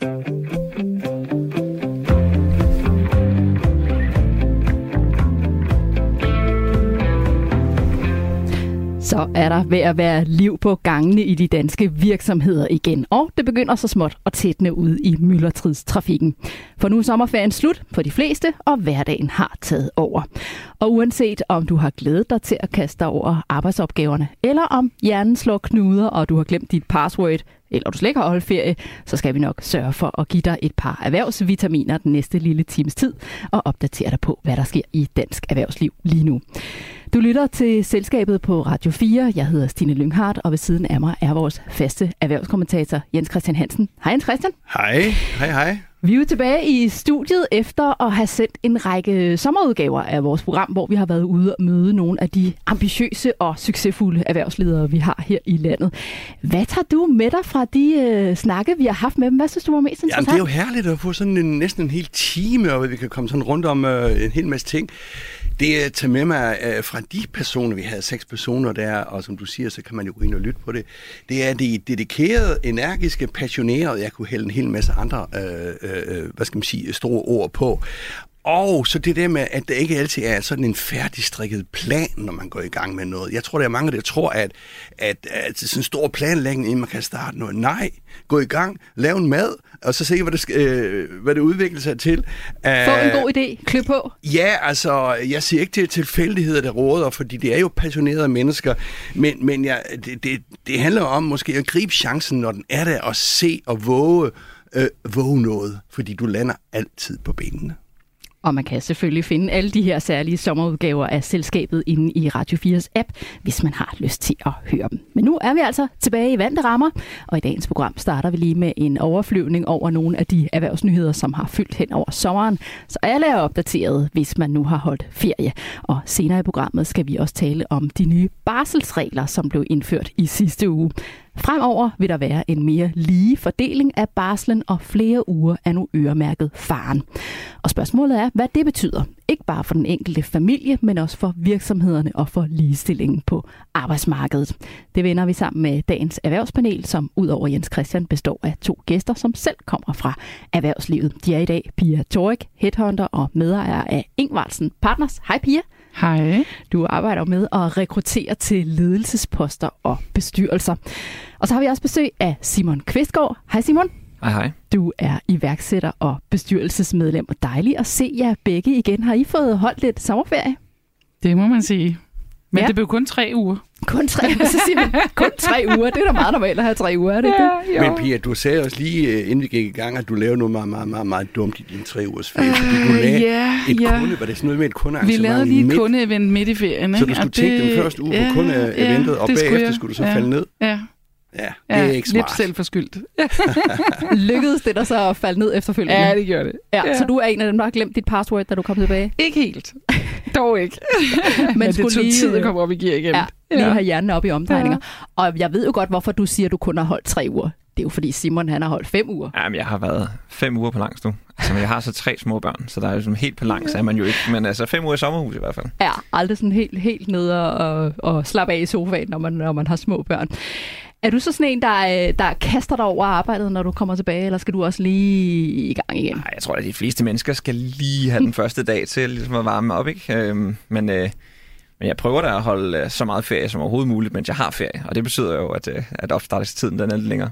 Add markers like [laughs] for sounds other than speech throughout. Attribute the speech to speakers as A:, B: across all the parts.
A: Så er der ved at være liv på gangene i de danske virksomheder igen, og det begynder så småt at tætne ud i myldretidstrafikken. For nu er sommerferien slut for de fleste, og hverdagen har taget over. Og uanset om du har glædet dig til at kaste dig over arbejdsopgaverne, eller om hjernen slår knuder, og du har glemt dit password, eller du slet ikke har holdt ferie, så skal vi nok sørge for at give dig et par erhvervsvitaminer den næste lille times tid, og opdatere dig på, hvad der sker i dansk erhvervsliv lige nu. Du lytter til Selskabet på Radio 4. Jeg hedder Stine Lynghardt, og ved siden af mig er vores faste erhvervskommentator Jens Christian Hansen. Hej Jens Christian.
B: Hej, hej, hej.
A: Vi er tilbage i studiet efter at have sendt en række sommerudgaver af vores program, hvor vi har været ude og møde nogle af de ambitiøse og succesfulde erhvervsledere, vi har her i landet. Hvad tager du med dig fra de øh, snakke, vi har haft med dem? Hvad synes du var mest interessant?
B: Jamen, det er jo herligt at få sådan en, næsten en hel time, og vi kan komme sådan rundt om øh, en hel masse ting. Det jeg tager med mig øh, fra de personer, vi havde seks personer der, og som du siger, så kan man jo gå ind og lytte på det, det er de dedikerede, energiske, passionerede, jeg kunne hælde en hel masse andre, øh, øh, øh hvad skal man sige, store ord på. Og så det der med, at det ikke altid er sådan en færdigstrikket plan, når man går i gang med noget. Jeg tror, der er mange, der tror, at, at, at det er sådan en stor planlægning, inden man kan starte noget. Nej, gå i gang, lav en mad, og så se, hvad det, øh, hvad det udvikler sig til.
A: Få en god idé, klø på.
B: Ja, altså, jeg siger ikke, til tilfældigheder, der råder, fordi det er jo passionerede mennesker, men, men ja, det, det, det handler om måske at gribe chancen, når den er der, og se og våge, øh, våge noget, fordi du lander altid på benene.
A: Og man kan selvfølgelig finde alle de her særlige sommerudgaver af selskabet inde i Radio 4's app, hvis man har lyst til at høre dem. Men nu er vi altså tilbage i vante rammer, og i dagens program starter vi lige med en overflyvning over nogle af de erhvervsnyheder, som har fyldt hen over sommeren. Så alle er opdateret, hvis man nu har holdt ferie. Og senere i programmet skal vi også tale om de nye barselsregler, som blev indført i sidste uge. Fremover vil der være en mere lige fordeling af barslen, og flere uger er nu øremærket faren. Og spørgsmålet er, hvad det betyder. Ikke bare for den enkelte familie, men også for virksomhederne og for ligestillingen på arbejdsmarkedet. Det vender vi sammen med dagens erhvervspanel, som udover Jens Christian består af to gæster, som selv kommer fra erhvervslivet. De er i dag Pia Torik, headhunter og medejer af Ingvartsen Partners. Hej Pia.
C: Hej.
A: Du arbejder med at rekruttere til ledelsesposter og bestyrelser. Og så har vi også besøg af Simon Kvistgaard. Hej Simon.
D: Hej hej.
A: Du er iværksætter og bestyrelsesmedlem, og dejligt at se jer begge igen. Har I fået holdt lidt sommerferie?
C: Det må man sige. Men ja. det blev kun tre uger.
A: Kun tre uger, så siger man, kun tre uger. Det er da meget normalt at have tre uger, er det ja,
B: ikke det? Men Pia, du sagde også lige, øh, inden vi gik i gang, at du lavede noget meget, meget, meget, meget dumt i din tre ugers ferie. Fordi du lavede
C: ja,
B: et
C: ja.
B: kunde, var det sådan noget med et kundearrangement
C: Vi lavede lige et kundeevent midt i ferien.
B: Så du skulle tænke den første uge ja, på kundeeventet, ja, og bagefter jeg. skulle du så
C: ja,
B: falde ned?
C: Ja.
B: Ja, det ja, er ikke smart.
C: Lidt selvforskyldt. [laughs] [laughs]
A: Lykkedes det der så at falde ned efterfølgende?
C: Ja, det gjorde det.
A: Ja, ja. Så du er en af dem, der har glemt dit password, da du kom tilbage?
C: Ikke helt. Dog ikke. [laughs] Men, Men det tog lige, tid at komme op i gear igen.
A: Ja, lige ja. have hjernen op i omdrejninger. Ja. Og jeg ved jo godt, hvorfor du siger, at du kun har holdt tre uger. Det er jo fordi Simon han har holdt fem uger.
D: Jamen, jeg har været fem uger på langs nu. Altså, jeg har så tre små børn, så der er jo sådan helt på langs er man jo ikke. Men altså fem uger i sommerhus i hvert fald.
A: Ja, aldrig sådan helt, helt nede og, og slappe af i sofaen, når man, når man har små børn. Er du så sådan en, der, der kaster dig over arbejdet, når du kommer tilbage, eller skal du også lige i gang igen?
D: Nej, jeg tror, at de fleste mennesker skal lige have den [laughs] første dag til ligesom at varme op, ikke? Øhm, men, øh, men jeg prøver da at holde øh, så meget ferie som overhovedet muligt, mens jeg har ferie. Og det betyder jo, at, øh, at opstartstiden den er lidt længere.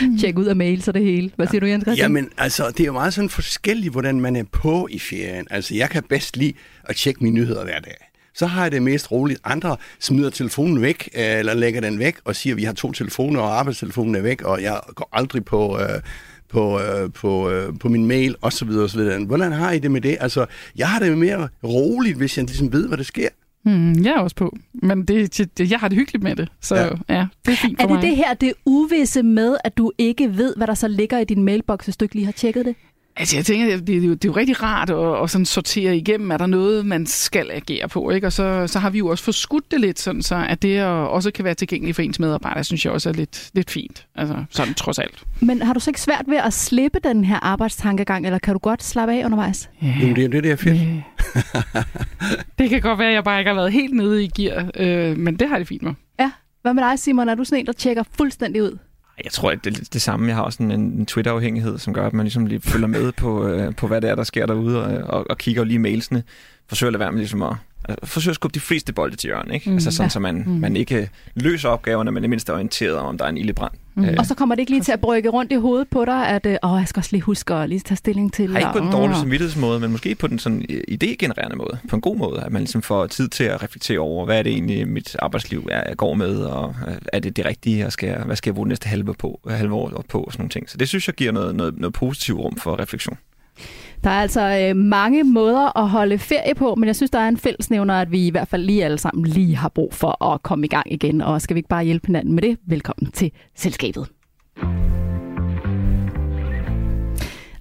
A: Mm. Tjek ud af mail, så det hele. Hvad siger du, Jens Christian?
B: Jamen, altså, det er jo meget sådan forskelligt, hvordan man er på i ferien. Altså, jeg kan bedst lide at tjekke mine nyheder hver dag så har jeg det mest roligt. Andre smider telefonen væk, eller lægger den væk, og siger, at vi har to telefoner, og arbejdstelefonen er væk, og jeg går aldrig på... Øh, på, øh, på, øh, på min mail, osv. osv. Hvordan har I det med det? Altså, jeg har det mere roligt, hvis jeg ligesom ved, hvad der sker.
C: Mm, jeg er også på, men det, det, jeg har det hyggeligt med det, så ja, ja det er fint for
A: Er det
C: mig.
A: det her, det uvisse med, at du ikke ved, hvad der så ligger i din mailbox, hvis du ikke lige har tjekket det?
C: Altså, jeg tænker, det, det, er jo, det er jo rigtig rart at, at sådan sortere igennem, er der noget, man skal agere på, ikke? Og så, så har vi jo også forskudt det lidt, sådan så at det også kan være tilgængeligt for ens medarbejdere, synes jeg også er lidt, lidt fint, altså sådan trods alt.
A: Men har du så ikke svært ved at slippe den her arbejdstankegang, eller kan du godt slappe af undervejs?
B: Yeah. Jamen, det er det, der er fedt. Yeah. [laughs]
C: det kan godt være, at jeg bare ikke har været helt nede i gear, øh, men det har det fint med.
A: Ja. Hvad med dig, Simon? Er du sådan en, der tjekker fuldstændig ud?
D: Jeg tror, at det er det samme. Jeg har også en, en Twitter-afhængighed, som gør, at man ligesom lige følger med på, øh, på hvad det er, der sker derude, og, og, og kigger lige mailsene. Forsøger at lade være med ligesom at altså, forsøger at skubbe de fleste bolde til hjørnet, ikke? Mm, altså sådan, ja. så man, mm. man ikke løser opgaverne, men i mindst er orienteret om, om der er en ildebrand.
A: Mm. Øh. Og så kommer det ikke lige til at brygge rundt i hovedet på dig, at øh, åh, jeg skal også lige huske at lige tage stilling til...
D: Har ikke på den dårlige samvittighedsmåde, men måske på den sådan øh, idégenererende måde, på en god måde, at man ligesom får tid til at reflektere over, hvad er det egentlig, mit arbejdsliv er, jeg går med, og øh, er det det rigtige, og skal jeg, hvad skal jeg bruge næste halve, på, halve år på, og sådan nogle ting. Så det synes jeg giver noget, noget, noget positivt rum for refleksion.
A: Der er altså øh, mange måder at holde ferie på, men jeg synes, der er en fællesnævner, at vi i hvert fald lige alle sammen lige har brug for at komme i gang igen. Og skal vi ikke bare hjælpe hinanden med det? Velkommen til selskabet.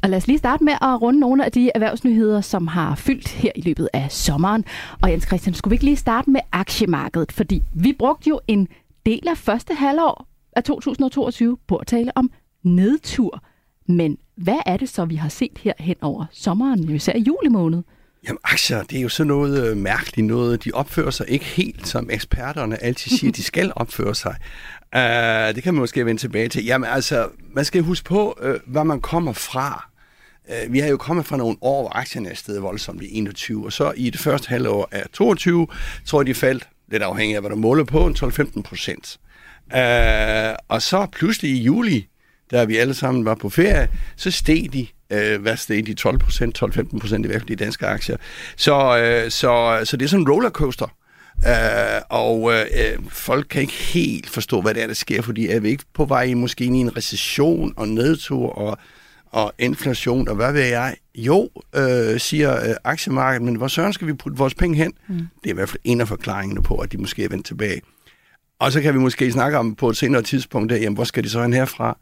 A: Og lad os lige starte med at runde nogle af de erhvervsnyheder, som har fyldt her i løbet af sommeren. Og Jens Christian, skulle vi ikke lige starte med aktiemarkedet? Fordi vi brugte jo en del af første halvår af 2022 på at tale om nedtur. Men hvad er det så, vi har set her hen over sommeren, især i juli måned?
B: Jamen aktier, det er jo sådan noget øh, mærkeligt noget. De opfører sig ikke helt, som eksperterne altid siger, de skal [laughs] opføre sig. Uh, det kan man måske vende tilbage til. Jamen altså, man skal huske på, uh, hvad man kommer fra. Uh, vi har jo kommet fra nogle år, hvor aktierne er stedet voldsomt i 21, og så i det første halvår af 22, tror jeg, de faldt, lidt afhængig af, hvad der måler på, en 12-15 procent. Uh, og så pludselig i juli, da vi alle sammen var på ferie, så steg de øh, hvad steg de 12 procent, 12-15 procent i hvert fald de danske aktier. Så, øh, så, så det er sådan en rollercoaster. Uh, og uh, folk kan ikke helt forstå, hvad det er, der sker, fordi er vi ikke på vej måske ind i en recession og nedtur og, og inflation, og hvad ved jeg? Jo, uh, siger uh, aktiemarkedet, men hvor søren skal vi putte vores penge hen? Mm. Det er i hvert fald en af forklaringerne på, at de måske er vendt tilbage. Og så kan vi måske snakke om på et senere tidspunkt, der, jamen, hvor skal de så hen herfra?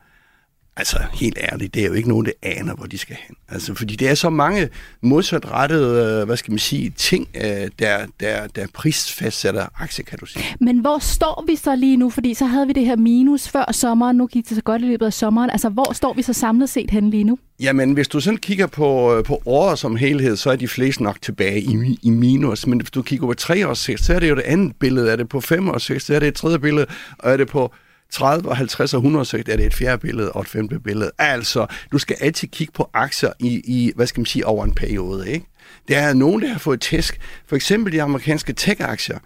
B: Altså, helt ærligt, det er jo ikke nogen, der aner, hvor de skal hen. Altså, fordi det er så mange modsatrettede, øh, hvad skal man sige, ting, øh, der, der, der prisfastsætter aktier, kan du sige.
A: Men hvor står vi så lige nu? Fordi så havde vi det her minus før sommeren, nu gik det så godt i løbet af sommeren. Altså, hvor står vi så samlet set hen lige nu?
B: Jamen, hvis du sådan kigger på, øh, på året som helhed, så er de fleste nok tilbage i, i minus. Men hvis du kigger på tre års sigt, så er det jo det andet billede. Er det på fem års sigt, så er det et tredje billede. Og er det på 30 50 og 100 sigt er det et fjerde billede og et femte billede. Altså, du skal altid kigge på aktier i, i hvad skal man sige, over en periode. Ikke? Der er nogen, der har fået tæsk. For eksempel de amerikanske tech-aktier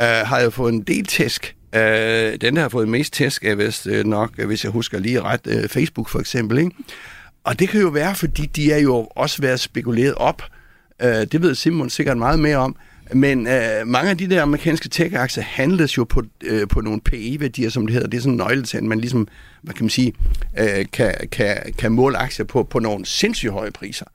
B: øh, har jo fået en del tæsk. Øh, den, der har fået mest tæsk, er vist øh, nok, øh, hvis jeg husker lige ret, øh, Facebook for eksempel. Ikke? Og det kan jo være, fordi de er jo også været spekuleret op. Øh, det ved Simon sikkert meget mere om. Men øh, mange af de der amerikanske tech-aktier handles jo på, øh, på nogle PE-værdier, som det hedder. Det er sådan en nøgletal, man ligesom, hvad kan man sige, øh, kan, kan, kan måle aktier på, på nogle sindssygt høje priser.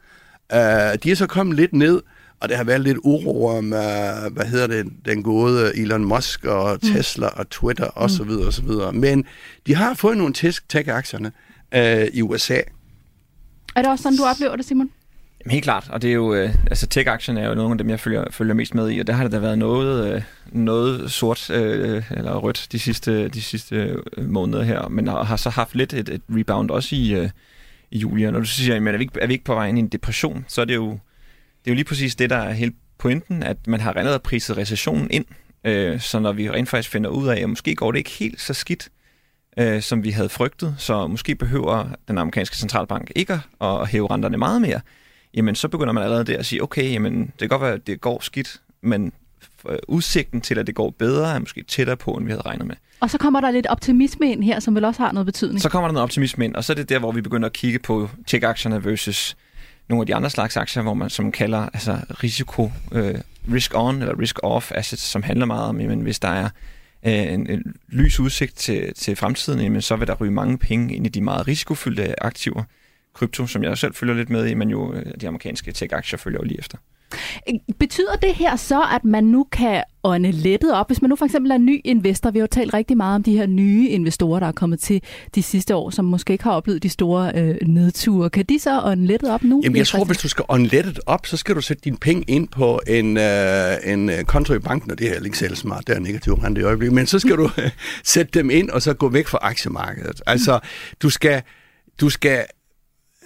B: Øh, de er så kommet lidt ned, og der har været lidt uro om, øh, hvad hedder det, den gode Elon Musk og mm. Tesla og Twitter osv. Mm. osv. Men de har fået nogle tech-aktierne øh, i USA.
A: Er det også sådan, du oplever det, Simon?
D: Jamen, helt klart, og det er jo, øh, altså tech-aktien er jo nogle af dem, jeg følger, følger mest med i, og der har det da været noget, øh, noget sort øh, eller rødt de sidste, de sidste øh, måneder her, men har, har så haft lidt et, et rebound også i, øh, i juli, og når du siger, men er vi, ikke, er vi ikke på vej ind i en depression, så er det jo, det er jo lige præcis det, der er helt pointen, at man har rendet priset recessionen ind, øh, så når vi rent faktisk finder ud af, at måske går det ikke helt så skidt, øh, som vi havde frygtet, så måske behøver den amerikanske centralbank ikke at, at hæve renterne meget mere, jamen så begynder man allerede der at sige, okay, jamen det kan godt være, at det går skidt, men øh, udsigten til, at det går bedre, er måske tættere på, end vi havde regnet med.
A: Og så kommer der lidt optimisme ind her, som vel også har noget betydning.
D: Så kommer der noget optimisme ind, og så er det der, hvor vi begynder at kigge på tech-aktierne versus nogle af de andre slags aktier, hvor man som kalder altså risiko, øh, risk on eller risk off assets, som handler meget om, jamen, hvis der er øh, en, en lys udsigt til, til fremtiden, jamen, så vil der ryge mange penge ind i de meget risikofyldte aktiver krypto, som jeg selv følger lidt med i, men jo øh, de amerikanske tech-aktier følger jo lige efter.
A: Betyder det her så, at man nu kan ånde lettet op? Hvis man nu for eksempel er ny investor, vi har jo talt rigtig meget om de her nye investorer, der er kommet til de sidste år, som måske ikke har oplevet de store øh, nedture. Kan de så ånde lettet op nu?
B: Jamen jeg tror, hvis du skal ånde lettet op, så skal du sætte dine penge ind på en, øh, en øh, konto i banken, og det er ikke selv smart, det er negativ rente i øjeblikket, men så skal du øh, [laughs] sætte dem ind, og så gå væk fra aktiemarkedet. Altså, du skal, du skal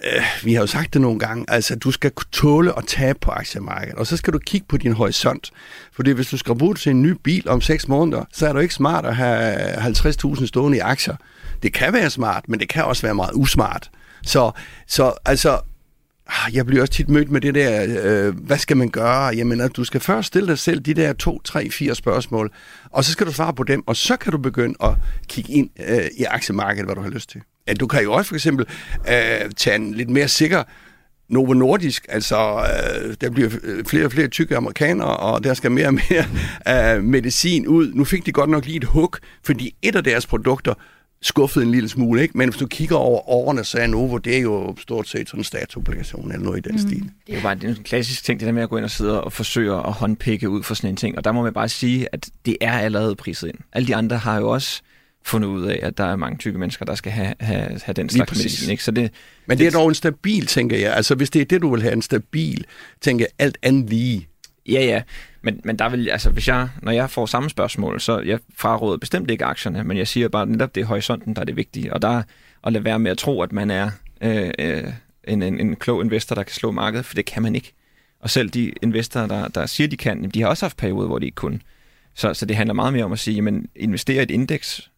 B: øh, vi har jo sagt det nogle gange, altså du skal tåle at tabe på aktiemarkedet, og så skal du kigge på din horisont. Fordi hvis du skal bruge til en ny bil om 6 måneder, så er det ikke smart at have 50.000 stående i aktier. Det kan være smart, men det kan også være meget usmart. Så, så altså, ah, jeg bliver også tit mødt med det der, øh, hvad skal man gøre? Jamen, at du skal først stille dig selv de der to, tre, fire spørgsmål, og så skal du svare på dem, og så kan du begynde at kigge ind øh, i aktiemarkedet, hvad du har lyst til. Ja, du kan jo også for eksempel øh, tage en lidt mere sikker Novo Nordisk, altså øh, der bliver flere og flere tykke amerikanere, og der skal mere og mere øh, medicin ud. Nu fik de godt nok lige et hug, fordi et af deres produkter skuffede en lille smule, ikke? Men hvis du kigger over årene, så er Novo, det er jo stort set sådan en statsobligation eller noget i den mm. stil.
D: Det er jo bare det er en klassisk ting, det der med at gå ind og sidde og forsøge at håndpikke ud for sådan en ting. Og der må man bare sige, at det er allerede priset ind. Alle de andre har jo også fundet ud af, at der er mange tykke mennesker, der skal have, have, have den slags medicin. Ikke? Så det,
B: Men det, det er dog en stabil, tænker jeg. Altså hvis det er det, du vil have, en stabil, tænker jeg, alt andet lige.
D: Ja, ja. Men, men der vil, altså, hvis jeg, når jeg får samme spørgsmål, så jeg fraråder bestemt ikke aktierne, men jeg siger bare netop, det er horisonten, der er det vigtige. Og der at lade være med at tro, at man er øh, øh, en, en, en klog investor, der kan slå markedet, for det kan man ikke. Og selv de investorer, der, der siger, de kan, de har også haft perioder, hvor de ikke kunne. Så, så det handler meget mere om at sige, jamen, investere i et indeks,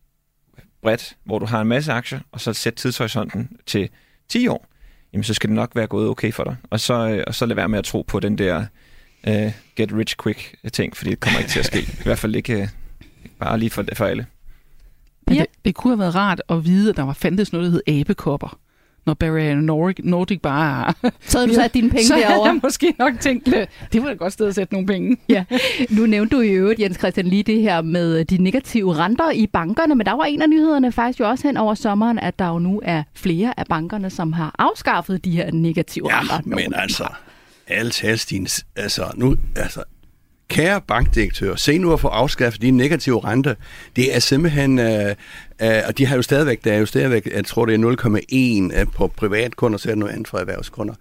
D: bredt, hvor du har en masse aktier, og så sæt tidshorisonten til 10 år, jamen så skal det nok være gået okay for dig. Og så, øh, og så lad være med at tro på den der uh, get rich quick ting, fordi det kommer ikke til at ske. [laughs] I hvert fald ikke, uh, bare lige for, for alle.
C: Ja. Det, det kunne have været rart at vide, at der var fandtes noget, der hed abekopper når Barry Nordic, Nordic bare har...
A: Så havde du sat dine penge [laughs]
C: så
A: derovre.
C: Så jeg måske nok tænkt, det var et godt sted at sætte nogle penge.
A: ja. Nu nævnte du i øvrigt, Jens Christian, lige det her med de negative renter i bankerne, men der var en af nyhederne faktisk jo også hen over sommeren, at der jo nu er flere af bankerne, som har afskaffet de her negative
B: ja,
A: renter.
B: men altså, alt altså nu, altså, kære bankdirektør, se nu at få afskaffet de negative renter. Det er simpelthen, øh, Uh, og de har jo stadigvæk, der er jo stadigvæk, jeg tror det er 0,1 øh, på privatkunder, så er det noget andet for erhvervskunder.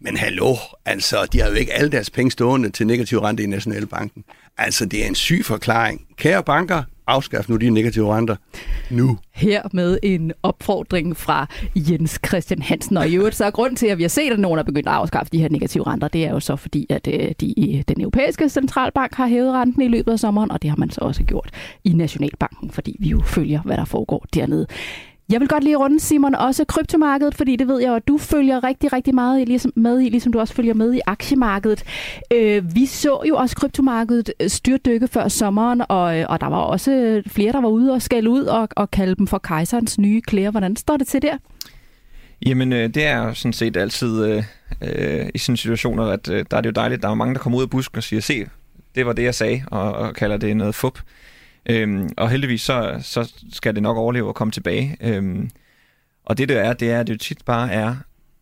B: Men hallo, altså, de har jo ikke alle deres penge stående til negativ rente i Nationalbanken. Altså, det er en syg forklaring. Kære banker, afskaffe nu de negative renter. Nu.
A: Her med en opfordring fra Jens Christian Hansen. Og i øvrigt så er grund til, at vi har set, at nogen er begyndt at afskaffe de her negative renter, det er jo så fordi, at øh, de, den europæiske centralbank har hævet renten i løbet af sommeren, og det har man så også gjort i Nationalbanken, fordi vi jo følger, hvad der foregår dernede. Jeg vil godt lige runde, Simon, også kryptomarkedet, fordi det ved jeg at du følger rigtig, rigtig meget i, ligesom, med i, ligesom du også følger med i aktiemarkedet. Øh, vi så jo også kryptomarkedet styrdykke styrtdykke før sommeren, og, øh, og der var også øh, flere, der var ude og skælde ud og, og kalde dem for kejserens nye klæder. Hvordan står det til der?
D: Jamen, øh, det er jo sådan set altid øh, øh, i sådan situationer, at øh, der er det jo dejligt. Der er mange, der kommer ud af busken og siger, se, det var det, jeg sagde, og, og kalder det noget fup. Øhm, og heldigvis så, så skal det nok overleve og komme tilbage. Øhm, og det der er, det er, at det jo tit bare er,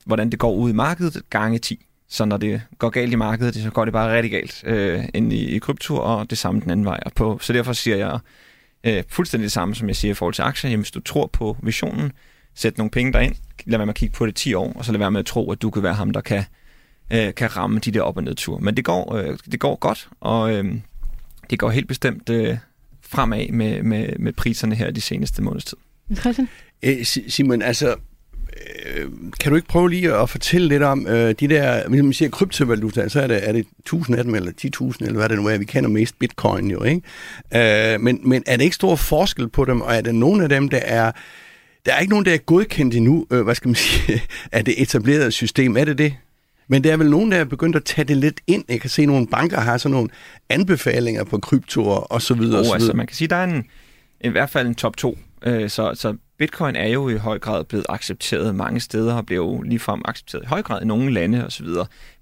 D: hvordan det går ud i markedet gange 10. Så når det går galt i markedet, så går det bare rigtig galt øh, ind i, i krypto, og det samme den anden vej. Og på. Så derfor siger jeg øh, fuldstændig det samme, som jeg siger i forhold til aktier. Jamen, hvis du tror på visionen, sæt nogle penge derind, lad være med at kigge på det 10 år, og så lad være med at tro, at du kan være ham, der kan, øh, kan ramme de der op- og nedture. Men det går, øh, det går godt, og øh, det går helt bestemt øh, fremad med, med, med priserne her de seneste måneds tid.
A: Christian?
B: Æ, Simon, altså, øh, kan du ikke prøve lige at fortælle lidt om øh, de der, hvis man siger kryptovaluta, så er det, er det 1000 af dem, eller 10.000, eller hvad det nu er, vi kender mest bitcoin jo, ikke? Øh, men, men er det ikke stor forskel på dem, og er der nogen af dem, der er, der er ikke nogen, der er godkendt endnu, øh, hvad skal man sige, af [laughs] det etablerede system, er det det? Men der er vel nogen, der er begyndt at tage det lidt ind. Jeg kan se, at nogle banker har sådan nogle anbefalinger på kryptoer og så videre. Oh,
D: og så altså, man kan sige, at der er en, i hvert fald en top 2. Øh, så, så bitcoin er jo i høj grad blevet accepteret mange steder, og bliver jo ligefrem accepteret i høj grad i nogle lande osv.,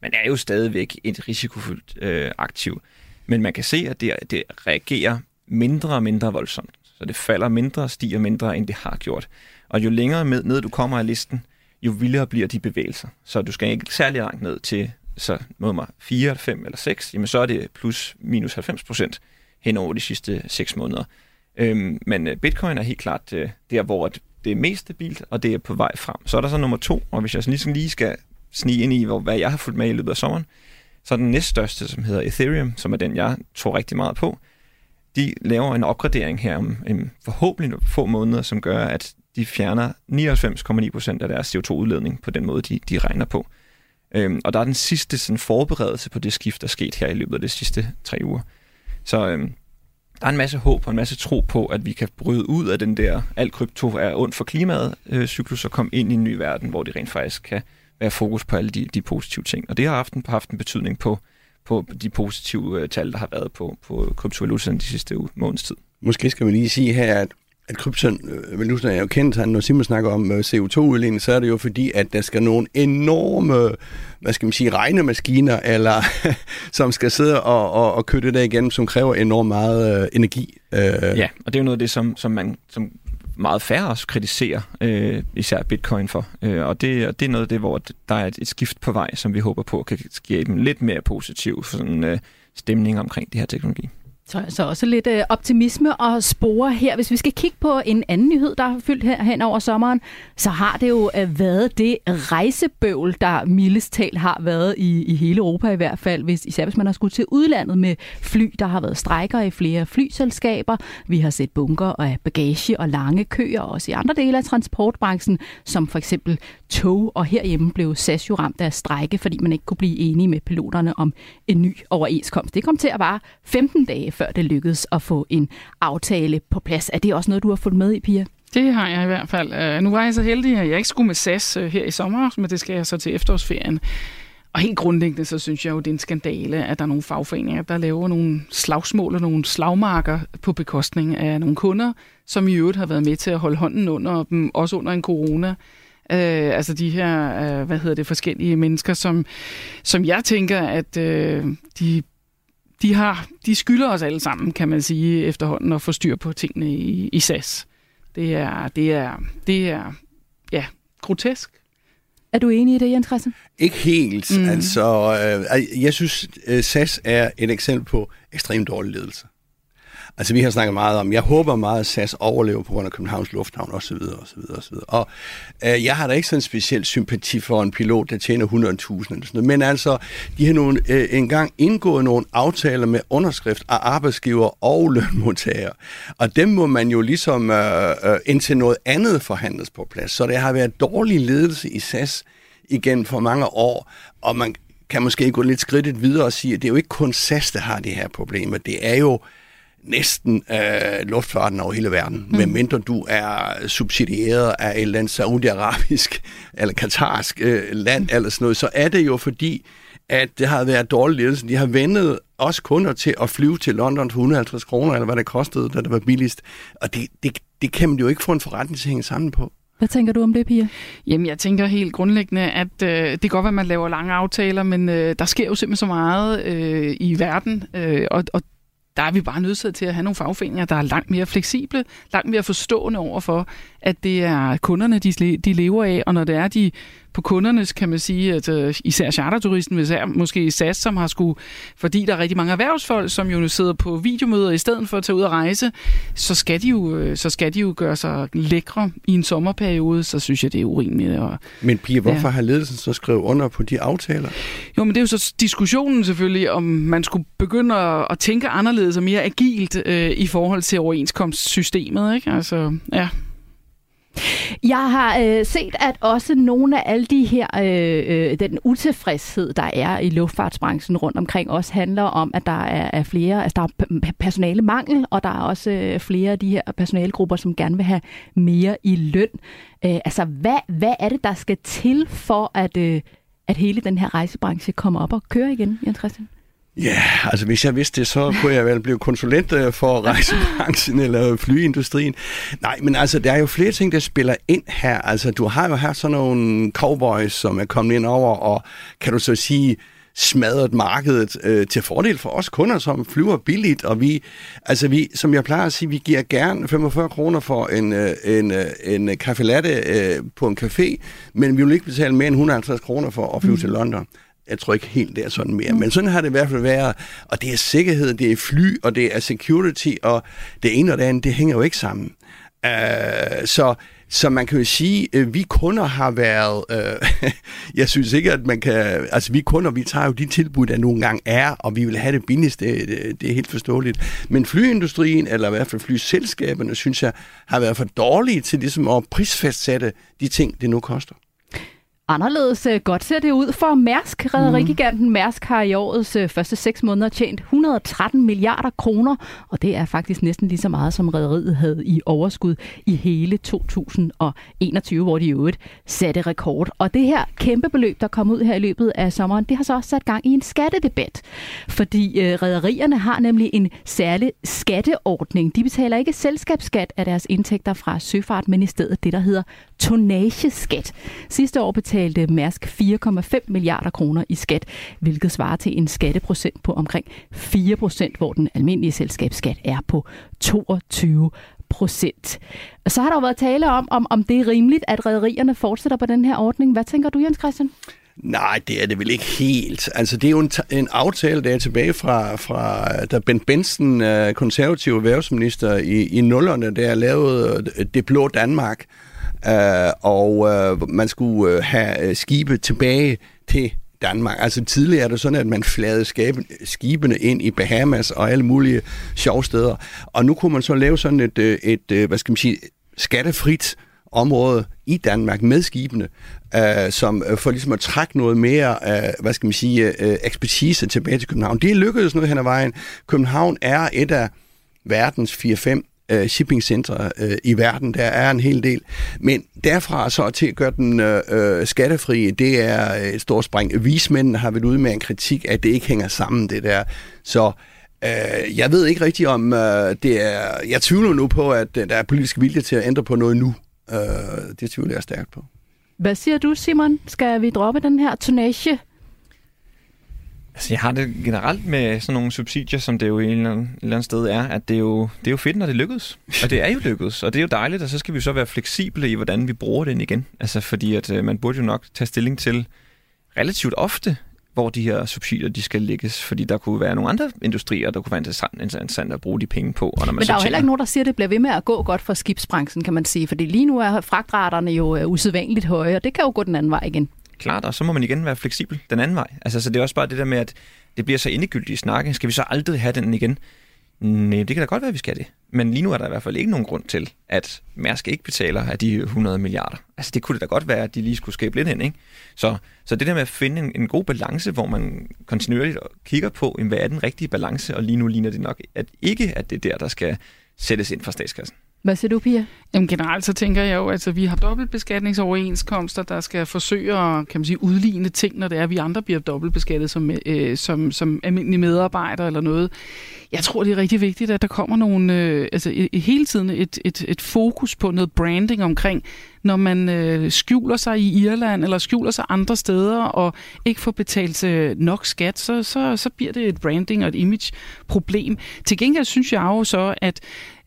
D: men er jo stadigvæk et risikofyldt øh, aktiv. Men man kan se, at det, det reagerer mindre og mindre voldsomt. Så det falder mindre og stiger mindre, end det har gjort. Og jo længere med, ned du kommer af listen, jo vildere bliver de bevægelser. Så du skal ikke særlig langt ned til så nummer 4, 5 eller 6, jamen så er det plus minus 90 procent hen over de sidste 6 måneder. Øhm, men øh, bitcoin er helt klart øh, der, hvor det er mest stabilt, og det er på vej frem. Så er der så nummer to, og hvis jeg ligesom lige skal snige ind i, hvor, hvad jeg har fulgt med i løbet af sommeren, så er den næststørste, som hedder Ethereum, som er den, jeg tror rigtig meget på. De laver en opgradering her om, om forhåbentlig få måneder, som gør, at de fjerner 99,9% af deres CO2-udledning på den måde, de, de regner på. Øhm, og der er den sidste sådan, forberedelse på det skift, der er sket her i løbet af de sidste tre uger. Så øhm, der er en masse håb og en masse tro på, at vi kan bryde ud af den der, alt krypto er ondt for klimaet, øh, cyklus og komme ind i en ny verden, hvor det rent faktisk kan være fokus på alle de, de positive ting. Og det har haft en, haft en betydning på, på de positive øh, tal, der har været på, på kryptovalutaen de sidste måneds tid.
B: Måske skal vi lige sige her, at at kryptovaluta øh, er jo kendt, når Simon snakker om øh, CO2-udledning, så er det jo fordi, at der skal nogle enorme, hvad skal man sige, regnemaskiner, eller [laughs] som skal sidde og, og, og køre det der igennem, som kræver enormt meget øh, energi.
D: Øh. Ja, og det er jo noget af det, som, som man som meget færre også kritiserer, øh, især bitcoin for. Øh, og, det, og det er noget af det, hvor der er et, et skift på vej, som vi håber på kan skabe en lidt mere positiv sådan, øh, stemning omkring det her teknologi.
A: Så, så også lidt øh, optimisme og spore her. Hvis vi skal kigge på en anden nyhed, der har fyldt her hen over sommeren, så har det jo øh, været det rejsebøvl, der mildest talt har været i, i hele Europa i hvert fald, hvis, især hvis man har skulle til udlandet med fly. Der har været strejker i flere flyselskaber. Vi har set bunker af bagage og lange køer, også i andre dele af transportbranchen, som for eksempel tog. Og herhjemme blev SAS jo ramt af strejke, fordi man ikke kunne blive enige med piloterne om en ny overenskomst. Det kom til at vare 15 dage før det lykkedes at få en aftale på plads. Er det også noget, du har fulgt med i, Pia?
C: Det har jeg i hvert fald. Øh, nu var jeg så heldig, at jeg ikke skulle med SAS øh, her i sommer, men det skal jeg så til efterårsferien. Og helt grundlæggende, så synes jeg jo, det er en skandale, at der er nogle fagforeninger, der laver nogle slagsmål og nogle slagmarker på bekostning af nogle kunder, som i øvrigt har været med til at holde hånden under dem, også under en corona. Øh, altså de her, øh, hvad hedder det, forskellige mennesker, som, som jeg tænker, at øh, de de, har, de skylder os alle sammen, kan man sige, efterhånden at få styr på tingene i, i SAS. Det er, det er, det er ja, grotesk.
A: Er du enig i det, Jens Christian?
B: Ikke helt. Mm. Altså, øh, jeg synes, øh, SAS er et eksempel på ekstremt dårlig ledelse. Altså vi har snakket meget om, jeg håber meget, at SAS overlever på grund af Københavns Lufthavn osv. osv. osv. Og øh, jeg har da ikke sådan en speciel sympati for en pilot, der tjener 100.000 eller sådan noget. Men altså, de har nogle, øh, engang indgået nogle aftaler med underskrift af arbejdsgiver og lønmodtagere. Og dem må man jo ligesom øh, øh, indtil noget andet forhandles på plads. Så det har været dårlig ledelse i SAS igen for mange år, og man kan måske gå lidt skridtet videre og sige, at det er jo ikke kun SAS, der har det her problemer. Det er jo næsten øh, luftfarten over hele verden, mm. medmindre du er subsidieret af et eller andet saudi-arabisk [laughs] eller katarsk øh, land eller sådan noget, så er det jo fordi, at det har været dårlig ledelse. De har vendet os kunder til at flyve til London for 150 kroner, eller hvad det kostede, da det var billigst. Og det, det, det kan man jo ikke få en forretning til at hænge sammen på.
A: Hvad tænker du om det, Pia?
C: Jamen, jeg tænker helt grundlæggende, at øh, det kan godt være, at man laver lange aftaler, men øh, der sker jo simpelthen så meget øh, i verden, øh, og, og der er vi bare nødt til at have nogle fagforeninger, der er langt mere fleksible, langt mere forstående over for, at det er kunderne, de, de lever af, og når det er, de på kundernes, kan man sige, at uh, især charterturisten, især måske SAS, som har skulle, fordi der er rigtig mange erhvervsfolk, som jo nu sidder på videomøder i stedet for at tage ud og rejse, så skal de jo, øh, så skal de jo gøre sig lækre i en sommerperiode, så synes jeg, det er urimeligt. Og,
B: men Pia, hvorfor ja. har ledelsen så skrevet under på de aftaler?
C: Jo, men det er jo så diskussionen selvfølgelig, om man skulle begynde at, at tænke anderledes og mere agilt øh, i forhold til overenskomstsystemet, ikke? Altså, ja.
A: Jeg har øh, set, at også nogle af alle de her, øh, øh, den utilfredshed, der er i luftfartsbranchen rundt omkring, også handler om, at der er, er flere, altså der er personale mangel, og der er også øh, flere af de her personalegrupper, som gerne vil have mere i løn. Øh, altså, hvad, hvad er det, der skal til for, at, øh, at hele den her rejsebranche kommer op og kører igen, Jens Christian?
B: Ja, altså hvis jeg vidste det, så kunne jeg vel blive konsulent øh, for rejsebranchen [laughs] eller flyindustrien. Nej, men altså, der er jo flere ting, der spiller ind her. Altså, du har jo haft sådan nogle cowboys, som er kommet ind over, og kan du så sige, smadret markedet øh, til fordel for os kunder, som flyver billigt, og vi, altså vi, som jeg plejer at sige, vi giver gerne 45 kroner for en, øh, en, øh, en kaffe latte øh, på en café, men vi vil ikke betale mere end 150 kroner for at flyve mm. til London. Jeg tror ikke helt, det er sådan mere. Mm. Men sådan har det i hvert fald været. Og det er sikkerhed, det er fly, og det er security, og det ene og det andet, det hænger jo ikke sammen. Uh, så Så man kan jo sige, at vi kunder har været, øh, [laughs] jeg synes ikke, at man kan, altså vi kunder, vi tager jo de tilbud, der nogle gange er, og vi vil have det billigste, det, det er helt forståeligt. Men flyindustrien, eller i hvert fald flyselskaberne, synes jeg, har været for dårlige til ligesom at prisfastsætte de ting, det nu koster.
A: Anderledes øh, godt ser det ud for Mærsk. Rederigiganten Mærsk har i årets øh, første seks måneder tjent 113 milliarder kroner, og det er faktisk næsten lige så meget, som rederiet havde i overskud i hele 2021, hvor de i øvrigt satte rekord. Og det her kæmpe beløb, der kom ud her i løbet af sommeren, det har så også sat gang i en skattedebat. Fordi øh, rederierne har nemlig en særlig skatteordning. De betaler ikke selskabsskat af deres indtægter fra søfart, men i stedet det, der hedder tonageskat. Sidste år betalte Mærsk 4,5 milliarder kroner i skat, hvilket svarer til en skatteprocent på omkring 4 procent, hvor den almindelige selskabsskat er på 22 procent. Så har der jo været tale om, om, om det er rimeligt, at rædderierne fortsætter på den her ordning. Hvad tænker du, Jens Christian?
B: Nej, det er det vel ikke helt. Altså, det er jo en, en aftale, der er tilbage fra, fra da Ben Benson, øh, konservativ erhvervsminister i, i nullerne, der lavede øh, det blå Danmark, øh, Øh, og øh, man skulle øh, have øh, skibe tilbage til Danmark. Altså tidligere er det sådan, at man fladede skibene ind i Bahamas og alle mulige sjove steder. Og nu kunne man så lave sådan et, øh, et, et hvad skal man sige, skattefrit område i Danmark med skibene, øh, som for ligesom at trække noget mere, øh, hvad skal man sige, øh, ekspertise tilbage til København. Det lykkedes noget hen ad vejen. København er et af verdens 4-5 øh, shippingcentre øh, i verden. Der er en hel del. Men derfra så til at gøre den øh, øh skattefri, det er øh, et stort spring. Vismændene har været ude med en kritik, at det ikke hænger sammen, det der. Så øh, jeg ved ikke rigtigt om øh, det er... Jeg tvivler nu på, at øh, der er politisk vilje til at ændre på noget nu. Øh, det tvivler jeg stærkt på.
A: Hvad siger du, Simon? Skal vi droppe den her tonage
D: Altså, jeg har det generelt med sådan nogle subsidier, som det jo i en eller anden, eller anden sted er, at det er, jo, det er jo fedt, når det lykkes. Og det er jo lykkedes, og det er jo dejligt, og så skal vi så være fleksible i, hvordan vi bruger den igen. Altså, fordi at øh, man burde jo nok tage stilling til relativt ofte, hvor de her subsidier de skal lægges, fordi der kunne være nogle andre industrier, der kunne være interessant, interessant at bruge de penge på. Og når man
A: Men der er jo heller ikke nogen, der siger, at det bliver ved med at gå godt for skibsbranchen, kan man sige, fordi lige nu er fragtraterne jo øh, usædvanligt høje, og det kan jo gå den anden vej igen
D: klart, og så må man igen være fleksibel den anden vej. Altså, så det er også bare det der med, at det bliver så indegyldigt i snakke. Skal vi så aldrig have den igen? Nej, det kan da godt være, at vi skal det. Men lige nu er der i hvert fald ikke nogen grund til, at Mærsk ikke betaler af de 100 milliarder. Altså det kunne det da godt være, at de lige skulle skabe lidt ind, ikke? Så, så det der med at finde en, en god balance, hvor man kontinuerligt kigger på, hvad er den rigtige balance, og lige nu ligner det nok, at ikke at det er der, der skal sættes ind fra statskassen.
A: Hvad siger du, Pia?
C: Jamen generelt så tænker jeg jo, at altså, vi har dobbeltbeskatningsoverenskomster, der skal forsøge at kan man sige, udligne ting, når det er, at vi andre bliver dobbeltbeskattet som, øh, som, som almindelige medarbejdere eller noget. Jeg tror, det er rigtig vigtigt, at der kommer nogle, øh, altså i, hele tiden et, et, et fokus på noget branding omkring, når man øh, skjuler sig i Irland eller skjuler sig andre steder og ikke får betalt øh, nok skat, så, så, så bliver det et branding og et image-problem. Til gengæld synes jeg jo så, at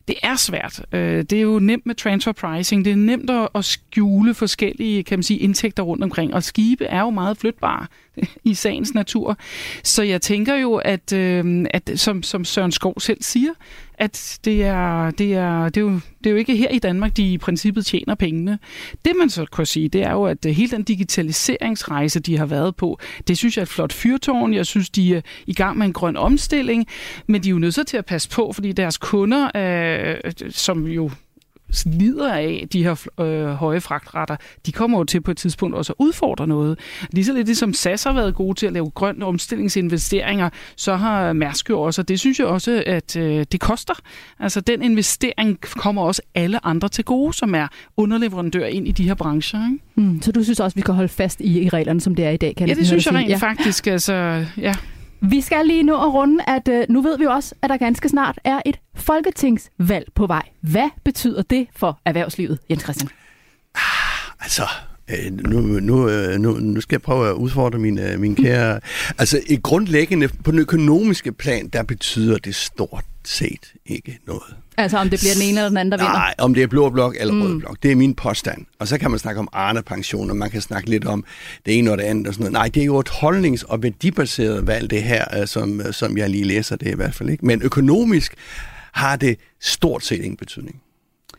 C: det er svært. Øh, det er jo nemt med transfer pricing. Det er nemt at skjule forskellige kan man sige, indtægter rundt omkring. Og skibe er jo meget flytbare [laughs] i sagens natur. Så jeg tænker jo, at, øh, at som, som Søren Skov selv siger, at det er, det, er, det, er jo, det er jo ikke her i Danmark, de i princippet tjener pengene. Det man så kan sige, det er jo, at øh, hele den digitaliseringsrejse, de har været på, det synes jeg er et flot fyrtårn. Jeg synes, de er i gang med en grøn omstilling, men de er jo nødt til at passe på, fordi deres kunder, øh, øh som jo lider af de her øh, høje fragtretter, de kommer jo til på et tidspunkt også at udfordre noget. Lige så lidt ligesom SAS har været gode til at lave grønne omstillingsinvesteringer, så har Mærsk jo også, og det synes jeg også, at øh, det koster. Altså den investering kommer også alle andre til gode, som er underleverandør ind i de her brancher. Ikke?
A: Mm, så du synes også, vi kan holde fast i, i reglerne, som det er i dag? Kan
C: ja, det synes jeg rent ja. faktisk. Altså, ja.
A: Vi skal lige nu at runde, at øh, nu ved vi også, at der ganske snart er et folketingsvalg på vej. Hvad betyder det for erhvervslivet, Jens Christian?
B: Ah, altså, nu, nu, øh, nu, nu skal jeg prøve at udfordre min, øh, min kære... Altså, i grundlæggende, på den økonomiske plan, der betyder det stort set ikke noget.
A: Altså om det bliver den ene eller den anden, der vinder?
B: Nej, om det er blå blok eller mm. rød blok. Det er min påstand. Og så kan man snakke om Arne-pension, og man kan snakke lidt om det ene og det andet og sådan noget. Nej, det er jo et holdnings- og værdibaseret valg, det her, som, som jeg lige læser det i hvert fald ikke. Men økonomisk har det stort set ingen betydning.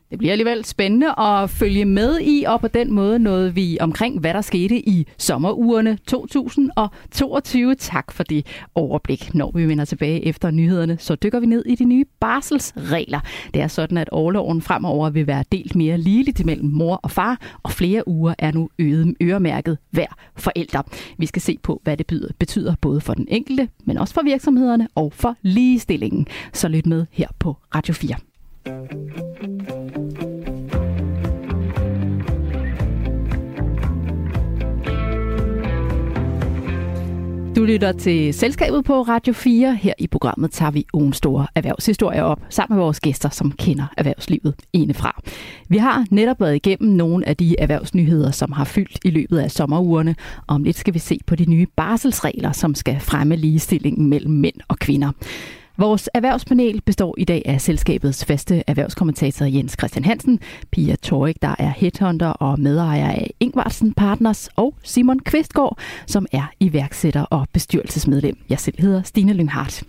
A: Det bliver alligevel spændende at følge med i, og på den måde nåede vi omkring, hvad der skete i sommerugerne 2022. Tak for det overblik. Når vi vender tilbage efter nyhederne, så dykker vi ned i de nye barselsregler. Det er sådan, at overloven fremover vil være delt mere ligeligt mellem mor og far, og flere uger er nu øremærket hver forælder. Vi skal se på, hvad det betyder både for den enkelte, men også for virksomhederne og for ligestillingen. Så lyt med her på Radio 4. Du lytter til Selskabet på Radio 4. Her i programmet tager vi ugen store erhvervshistorier op, sammen med vores gæster, som kender erhvervslivet indefra. Vi har netop været igennem nogle af de erhvervsnyheder, som har fyldt i løbet af sommerugerne. Om lidt skal vi se på de nye barselsregler, som skal fremme ligestillingen mellem mænd og kvinder. Vores erhvervspanel består i dag af selskabets faste erhvervskommentator Jens Christian Hansen, Pia Torik, der er headhunter og medejer af Ingvarsen Partners, og Simon Kvistgaard, som er iværksætter og bestyrelsesmedlem. Jeg selv hedder Stine Lynghardt.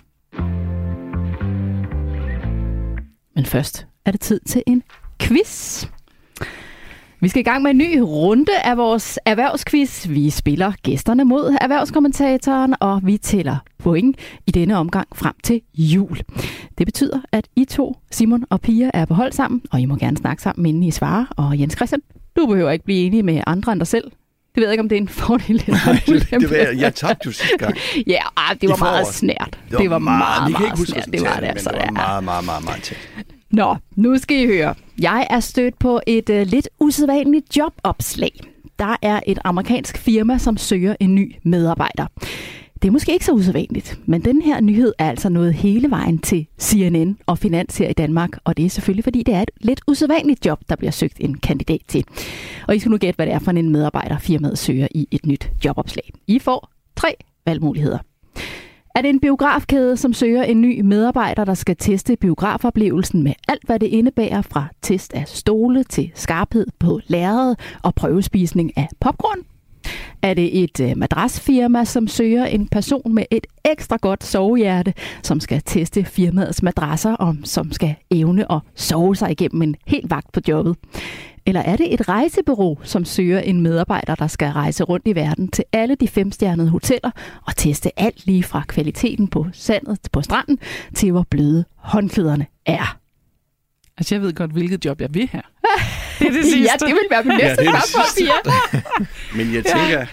A: Men først er det tid til en quiz. Vi skal i gang med en ny runde af vores erhvervsquiz. Vi spiller gæsterne mod erhvervskommentatoren, og vi tæller point i denne omgang frem til jul. Det betyder, at I to, Simon og Pia, er på hold sammen, og I må gerne snakke sammen, inden I svarer. Og Jens Christian, du behøver ikke blive enige med andre end dig selv. Det ved jeg ikke, om det er en fordel eller
B: en det, jeg, jeg tabte jo sidste gang. [laughs]
A: ja, ah, det var meget snært. Det var, det var meget, meget, meget snært.
B: Det var det, altså. Det var meget, meget, meget, meget tæt.
A: Nå, nu skal I høre. Jeg er stødt på et uh, lidt usædvanligt jobopslag. Der er et amerikansk firma, som søger en ny medarbejder. Det er måske ikke så usædvanligt, men den her nyhed er altså nået hele vejen til CNN og Finans her i Danmark, og det er selvfølgelig, fordi det er et lidt usædvanligt job, der bliver søgt en kandidat til. Og I skal nu gætte, hvad det er for en medarbejder, firmaet søger i et nyt jobopslag. I får tre valgmuligheder. Er det en biografkæde, som søger en ny medarbejder, der skal teste biografoplevelsen med alt, hvad det indebærer fra test af stole til skarphed på lærred og prøvespisning af popcorn? Er det et øh, madrasfirma, som søger en person med et ekstra godt sovehjerte, som skal teste firmaets madrasser, og som skal evne at sove sig igennem en helt vagt på jobbet? Eller er det et rejsebureau, som søger en medarbejder, der skal rejse rundt i verden til alle de femstjernede hoteller og teste alt lige fra kvaliteten på sandet på stranden til hvor bløde håndklæderne er?
C: Altså, jeg ved godt, hvilket job jeg vil have. Det er det sidste.
A: ja, det vil være min næste ja, Pia.
B: Men jeg tænker... Ja.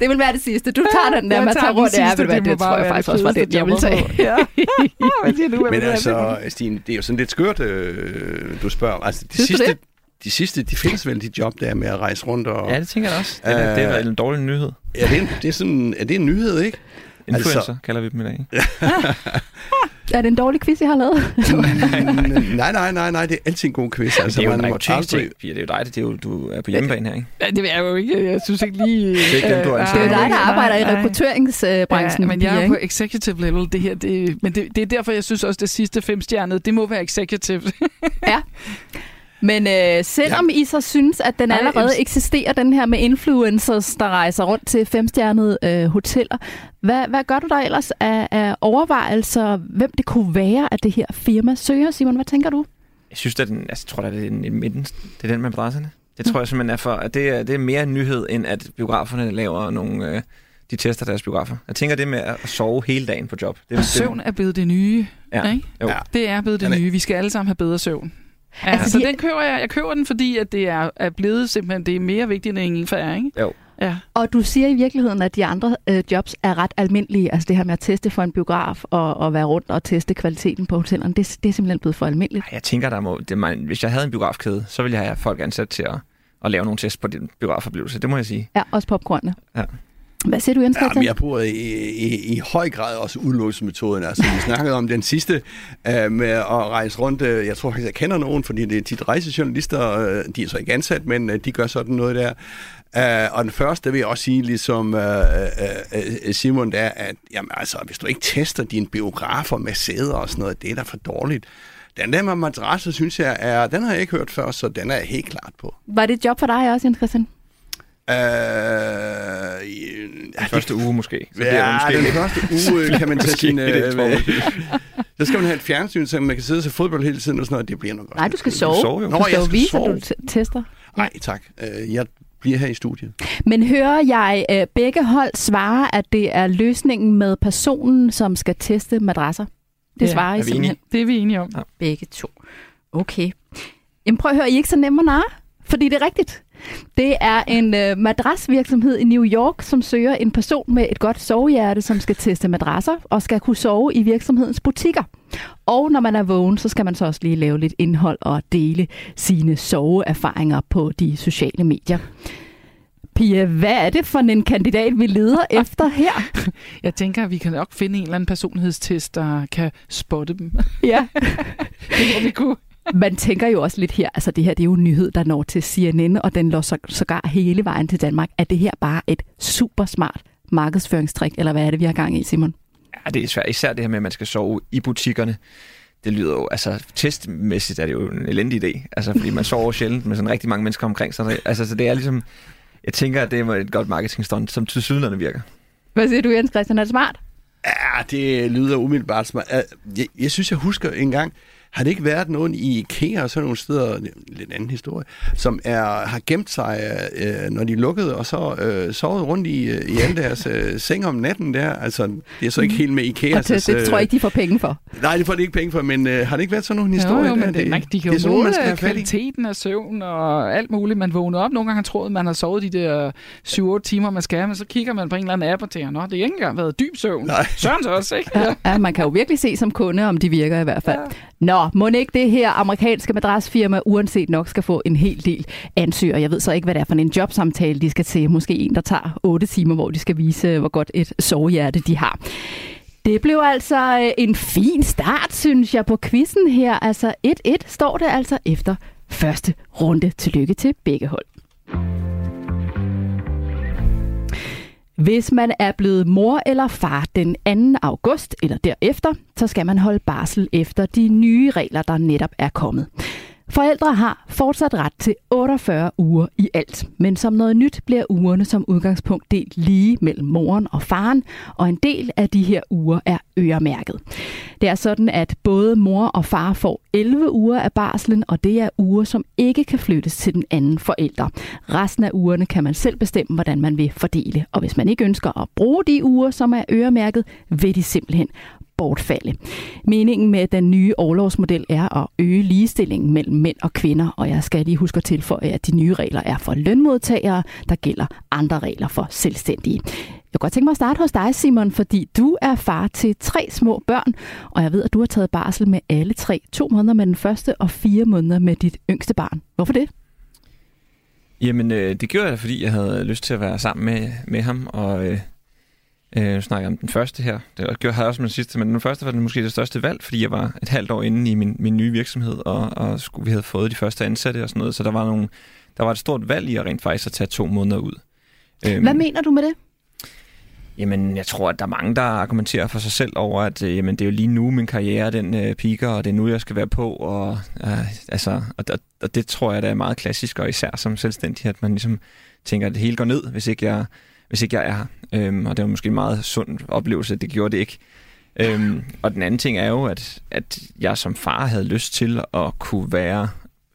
A: det vil være det sidste. Du tager den der med at tage rundt. Ja, det, det, det tror jeg faktisk også var det, jeg vil tage. Ja.
B: Men altså, Stine, det er jo sådan lidt skørt, øh, du spørger. Altså, de sidste, det? de sidste, de findes vel de job der med at rejse rundt og...
D: Ja, det tænker jeg også. Det er, det er en dårlig nyhed.
B: Ja, det er, det er, sådan, er det en nyhed, ikke?
D: Influencer altså, kalder vi dem i dag. [laughs] [laughs]
A: er det en dårlig quiz, I har lavet? [laughs]
B: nej, nej, nej, nej, det er altid en god quiz. Altså,
D: det er jo man må aldrig... det er jo dig, det er jo, du er på hjemmebane her, ikke?
C: Ja, det er jo ikke. Jeg synes ikke lige... Det er,
A: ikke dem, du er, det er dig, der arbejder i rekrutteringsbranchen.
C: Ja, men jeg er på executive level. Det her, det, men det, det er derfor, jeg synes også, det sidste femstjernede, det må være executive.
A: ja. [laughs] Men øh, selvom ja. I så synes, at den allerede Ej, eksisterer, den her med influencers, der rejser rundt til femstjernede øh, hoteller, hvad, hvad gør du der ellers af, af overvejelser, hvem det kunne være, at det her firma søger? Simon, hvad tænker du?
D: Jeg synes, det er den, altså, jeg tror, det er den midten. Det er den med adresserne. Det tror jeg simpelthen er for, at det er, det er mere en nyhed, end at biograferne laver nogle... Øh, de tester deres biografer. Jeg tænker det med at sove hele dagen på job.
C: Det, og søvn er blevet det nye. Ja. Ikke? Jo. Det er blevet det nye. Vi skal alle sammen have bedre søvn. Ja, altså, så de... den køber jeg. Jeg køber den, fordi at det er, er blevet simpelthen, det er mere vigtigt end ingefær, ikke?
D: Jo.
A: Ja. Og du siger i virkeligheden, at de andre øh, jobs er ret almindelige. Altså det her med at teste for en biograf og, og være rundt og teste kvaliteten på hotellerne, det, det er simpelthen blevet for almindeligt.
D: Jeg tænker, der må, det, man, hvis jeg havde en biografkæde, så ville jeg have folk ansat til at, at lave nogle tests på din biografoplevelse. Det må jeg sige.
A: Ja, også popcornene.
D: Ja.
A: Hvad siger du, Jens
B: Ja, jeg bruger i, i, i høj grad også udelukkelsesmetoden. Altså, vi snakkede om den sidste uh, med at rejse rundt. Uh, jeg tror faktisk, jeg kender nogen, fordi det er tit rejsejournalister. Uh, de er så ikke ansat, men uh, de gør sådan noget der. Uh, og den første vil jeg også sige, ligesom uh, uh, Simon, der, at jamen, altså, hvis du ikke tester dine biografer med sæder og sådan noget, det er da for dårligt. Den der med madrasser, synes jeg, er, den har jeg ikke hørt før, så den er jeg helt klart på.
A: Var det et job for dig også, Jens Christian?
B: Øh,
D: den første uge måske.
B: Så ja, det måske den første uge kan man [laughs] tage sin... Øh, Så skal man have et fjernsyn, så man kan sidde og se fodbold hele tiden og sådan noget. Det bliver nok godt.
A: Nej, du skal sove.
D: sove, jo.
A: Du
B: Nå,
A: skal
B: jeg skal
A: vise, at
B: sove.
A: du t- tester.
B: Nej, tak. Øh, Jeg bliver her i studiet.
A: Men hører jeg øh, begge hold svare, at det er løsningen med personen, som skal teste madrasser? Det
C: Ja,
A: svarer I
D: er vi enige?
A: simpelthen
C: Det er vi enige om.
A: begge to. Okay. Jamen prøv at høre, I er ikke så nemme at narre, fordi det er rigtigt. Det er en øh, madrasvirksomhed i New York, som søger en person med et godt sovehjerte, som skal teste madrasser og skal kunne sove i virksomhedens butikker. Og når man er vågen, så skal man så også lige lave lidt indhold og dele sine soveerfaringer på de sociale medier. Pia, hvad er det for en kandidat, vi leder [laughs] efter her?
C: Jeg tænker, at vi kan nok finde en eller anden personlighedstest, der kan spotte dem.
A: Ja. [laughs]
C: Det må vi kunne.
A: Man tænker jo også lidt her, altså det her det er jo en nyhed, der når til CNN, og den lå så, sågar hele vejen til Danmark. Er det her bare et super smart markedsføringstrik, eller hvad er det, vi har gang i, Simon?
D: Ja, det er svært. Især det her med, at man skal sove i butikkerne. Det lyder jo, altså testmæssigt er det jo en elendig idé. Altså, fordi man sover [laughs] sjældent med sådan rigtig mange mennesker omkring sig. Altså, så det er ligesom, jeg tænker, at det er et godt marketingstunt, som til sydlandene virker.
A: Hvad siger du, Jens Christian? Er det smart?
B: Ja, det lyder umiddelbart smart. Jeg, jeg synes, jeg husker en gang, har det ikke været nogen i IKEA og sådan nogle steder, en lidt anden historie, som er, har gemt sig, øh, når de lukkede, og så øh, sovet rundt i, øh, i alle deres øh, seng om natten der? Altså, det er så ikke helt med IKEA.
A: Og det, det tror jeg ikke, de får penge for.
B: Nej, det får de ikke penge for, men øh, har det ikke været sådan nogle historier?
C: jo, jo,
B: der?
C: men det, man, de kan
B: det er sådan
C: jo
B: nogle, man skal
C: måle kvaliteten af søvn og alt muligt. Man vågner op. Nogle gange har troet, man har sovet de der 7-8 timer, man skal, men så kigger man på en eller anden app og tænker, nå, det har ikke engang været dyb søvn.
B: Nej.
C: Sørens også, ikke?
A: Ja, ja, man kan jo virkelig se som kunde, om de virker i hvert fald. Ja. Nå, må ikke det her amerikanske madrasfirma uanset nok skal få en hel del ansøgere. Jeg ved så ikke, hvad det er for en jobsamtale, de skal til. Måske en, der tager 8 timer, hvor de skal vise, hvor godt et sovehjerte de har. Det blev altså øh, en fin start, synes jeg, på quizzen her. Altså 1-1 står det altså efter første runde. Tillykke til begge hold. Hvis man er blevet mor eller far den 2. august eller derefter, så skal man holde barsel efter de nye regler, der netop er kommet. Forældre har fortsat ret til 48 uger i alt, men som noget nyt bliver ugerne som udgangspunkt delt lige mellem moren og faren, og en del af de her uger er øremærket. Det er sådan, at både mor og far får 11 uger af barslen, og det er uger, som ikke kan flyttes til den anden forælder. Resten af ugerne kan man selv bestemme, hvordan man vil fordele, og hvis man ikke ønsker at bruge de uger, som er øremærket, vil de simpelthen bortfalde. Meningen med den nye overlovsmodel er at øge ligestillingen mellem mænd og kvinder, og jeg skal lige huske at tilføje, at de nye regler er for lønmodtagere, der gælder andre regler for selvstændige. Jeg kunne godt tænke mig at starte hos dig, Simon, fordi du er far til tre små børn, og jeg ved, at du har taget barsel med alle tre. To måneder med den første og fire måneder med dit yngste barn. Hvorfor det?
D: Jamen, øh, det gjorde jeg, fordi jeg havde lyst til at være sammen med, med ham, og øh, øh, nu snakker jeg om den første her. Det gjorde jeg også med den sidste, men den første var den måske det største valg, fordi jeg var et halvt år inde i min, min nye virksomhed, og, og skulle, vi havde fået de første ansatte og sådan noget, så der var, nogle, der var et stort valg i at rent faktisk at tage to måneder ud. Øhm,
A: Hvad mener du med det?
D: Jamen, jeg tror, at der er mange, der argumenterer for sig selv over, at øh, jamen, det er jo lige nu, min karriere den øh, piker, og det er nu, jeg skal være på. Og, øh, altså, og, og, og det tror jeg, der er meget klassisk, og især som selvstændig, at man ligesom tænker, at det hele går ned, hvis ikke jeg, hvis ikke jeg er her. Øhm, og det var måske en meget sund oplevelse, at det gjorde det ikke. Øhm, og den anden ting er jo, at, at jeg som far havde lyst til at kunne være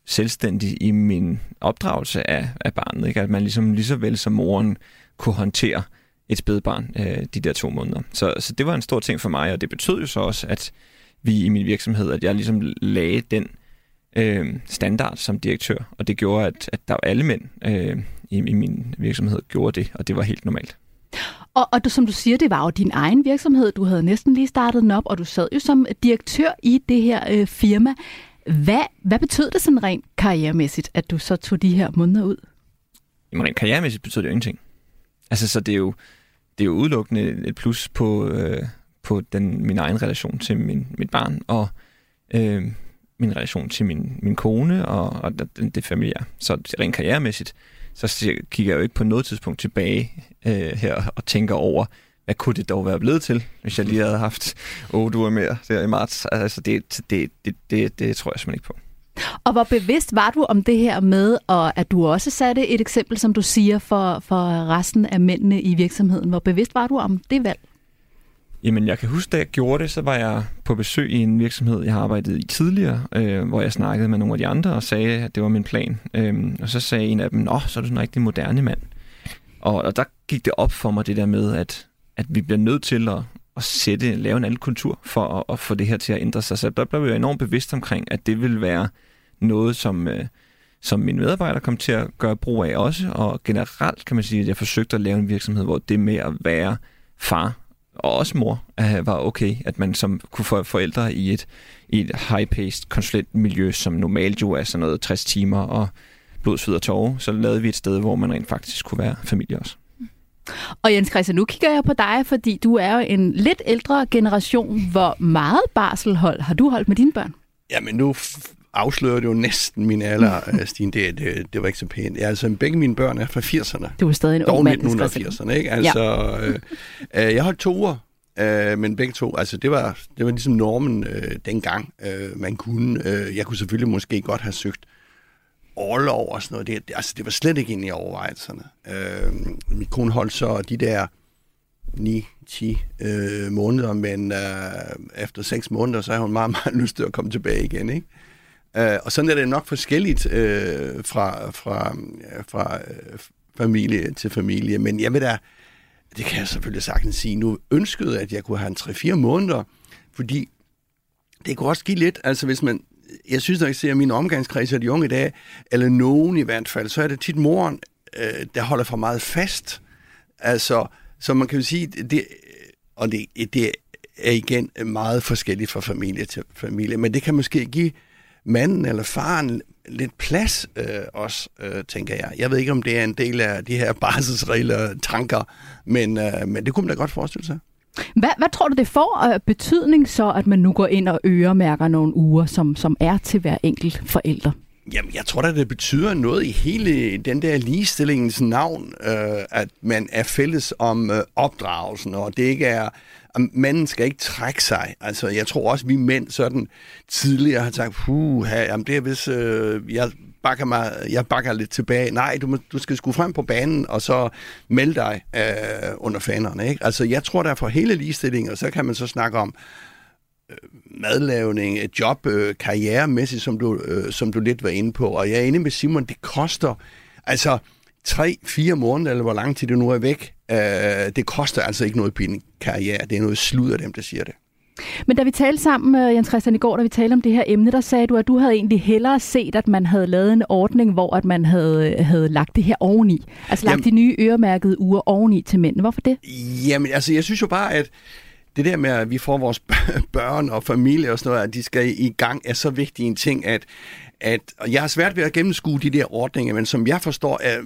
D: selvstændig i min opdragelse af, af barnet. Ikke? At man ligesom lige så vel som moren kunne håndtere et spædbarn øh, de der to måneder. Så, så det var en stor ting for mig, og det betød jo så også, at vi i min virksomhed, at jeg ligesom lagde den øh, standard som direktør, og det gjorde, at, at der var alle mænd øh, i, i min virksomhed gjorde det, og det var helt normalt.
A: Og, og du, som du siger, det var jo din egen virksomhed. Du havde næsten lige startet den op, og du sad jo som direktør i det her øh, firma. Hvad, hvad betød det sådan rent karrieremæssigt, at du så tog de her måneder ud?
D: Jamen rent karrieremæssigt betød det jo ingenting. Altså, så det er jo, det er jo udelukkende et plus på, øh, på den, min egen relation til min, mit barn, og øh, min relation til min, min kone, og, og det, familiære. Så rent karrieremæssigt, så ser- kigger jeg jo ikke på noget tidspunkt tilbage øh, her og tænker over, hvad kunne det dog være blevet til, hvis jeg lige havde haft otte uger mere der i marts. Altså, det, det, det, det, det tror jeg simpelthen ikke på.
A: Og hvor bevidst var du om det her med, og at du også satte et eksempel, som du siger, for, for resten af mændene i virksomheden. Hvor bevidst var du om det valg?
D: Jamen, jeg kan huske, da jeg gjorde det, så var jeg på besøg i en virksomhed, jeg har arbejdet i tidligere, øh, hvor jeg snakkede med nogle af de andre og sagde, at det var min plan. Øh, og så sagde en af dem, Nå, så er du sådan en rigtig moderne mand. Og, og der gik det op for mig, det der med, at, at vi bliver nødt til at, at sætte, lave en anden kultur for at, at få det her til at ændre sig. Så der blev jeg enormt bevidst omkring, at det vil være noget, som, øh, som mine medarbejdere kom til at gøre brug af også. Og generelt kan man sige, at jeg forsøgte at lave en virksomhed, hvor det med at være far og også mor øh, var okay, at man som kunne få forældre i et, i et high-paced konsulent miljø, som normalt jo er sådan noget 60 timer og blod, sved og tårer, så lavede vi et sted, hvor man rent faktisk kunne være familie også.
A: Og Jens Christian, nu kigger jeg på dig, fordi du er jo en lidt ældre generation. Hvor meget barselhold har du holdt med dine børn?
B: Jamen nu afslører det jo næsten min alder, [laughs] øh, Stine. Det, det, det var ikke så pænt. Ja, altså, begge mine børn er fra 80'erne.
A: Du er stadig en ung mand. 1980'erne,
B: ikke? Altså, ja. øh, øh, jeg holdt to uger, øh, men begge to, altså det var, det var ligesom normen øh, dengang, øh, man kunne. Øh, jeg kunne selvfølgelig måske godt have søgt overlov og sådan noget. Det, altså, det var slet ikke inde i overvejelserne. Øh, min kone holdt så de der 9-10 øh, måneder, men øh, efter 6 måneder, så har hun meget, meget lyst til at komme tilbage igen. Ikke? Øh, og sådan er det nok forskelligt øh, fra, fra, fra øh, familie til familie. Men jeg vil da, det kan jeg selvfølgelig sagtens sige, nu ønskede at jeg kunne have en 3-4 måneder, fordi det kunne også give lidt, altså hvis man, jeg synes, når jeg ser min omgangskreds af de unge i dag, eller nogen i hvert fald, så er det tit moren, øh, der holder for meget fast. Altså, så man kan jo sige, det, og det, det er igen meget forskelligt fra familie til familie, men det kan måske give manden eller faren lidt plads øh, også, øh, tænker jeg. Jeg ved ikke, om det er en del af de her [laughs] barselsregler tanker, men, øh, men det kunne man da godt forestille sig.
A: Hvad, hvad tror du, det får af betydning så, at man nu går ind og øremærker nogle uger, som, som er til hver enkelt forælder?
B: Jamen, jeg tror da, det betyder noget i hele den der ligestillingens navn, øh, at man er fælles om øh, opdragelsen, og det ikke er manden skal ikke trække sig. Altså, jeg tror også, vi mænd sådan tidligere har sagt, puh, jamen det er hvis øh, jeg bakker, mig, jeg bakker lidt tilbage. Nej, du, må, du skal sgu frem på banen, og så melde dig øh, under fanerne. Ikke? Altså, jeg tror, der er for hele ligestillingen, og så kan man så snakke om øh, madlavning, et job, øh, karrieremæssigt, som du, øh, som du lidt var inde på. Og jeg er inde med Simon, det koster, altså, tre, fire måneder, eller hvor lang tid det nu er væk, øh, det koster altså ikke noget på en karriere. Det er noget slud af dem, der siger det.
A: Men da vi talte sammen, med Jens Christian, i går, da vi talte om det her emne, der sagde du, at du havde egentlig hellere set, at man havde lavet en ordning, hvor at man havde, havde lagt det her oveni. Altså lagt Jamen, de nye øremærkede uger oveni til mænd. Hvorfor det?
B: Jamen, altså, jeg synes jo bare, at det der med, at vi får vores [laughs] børn og familie og sådan noget, at de skal i gang, er så vigtig en ting, at, at og jeg har svært ved at gennemskue de der ordninger, men som jeg forstår, er,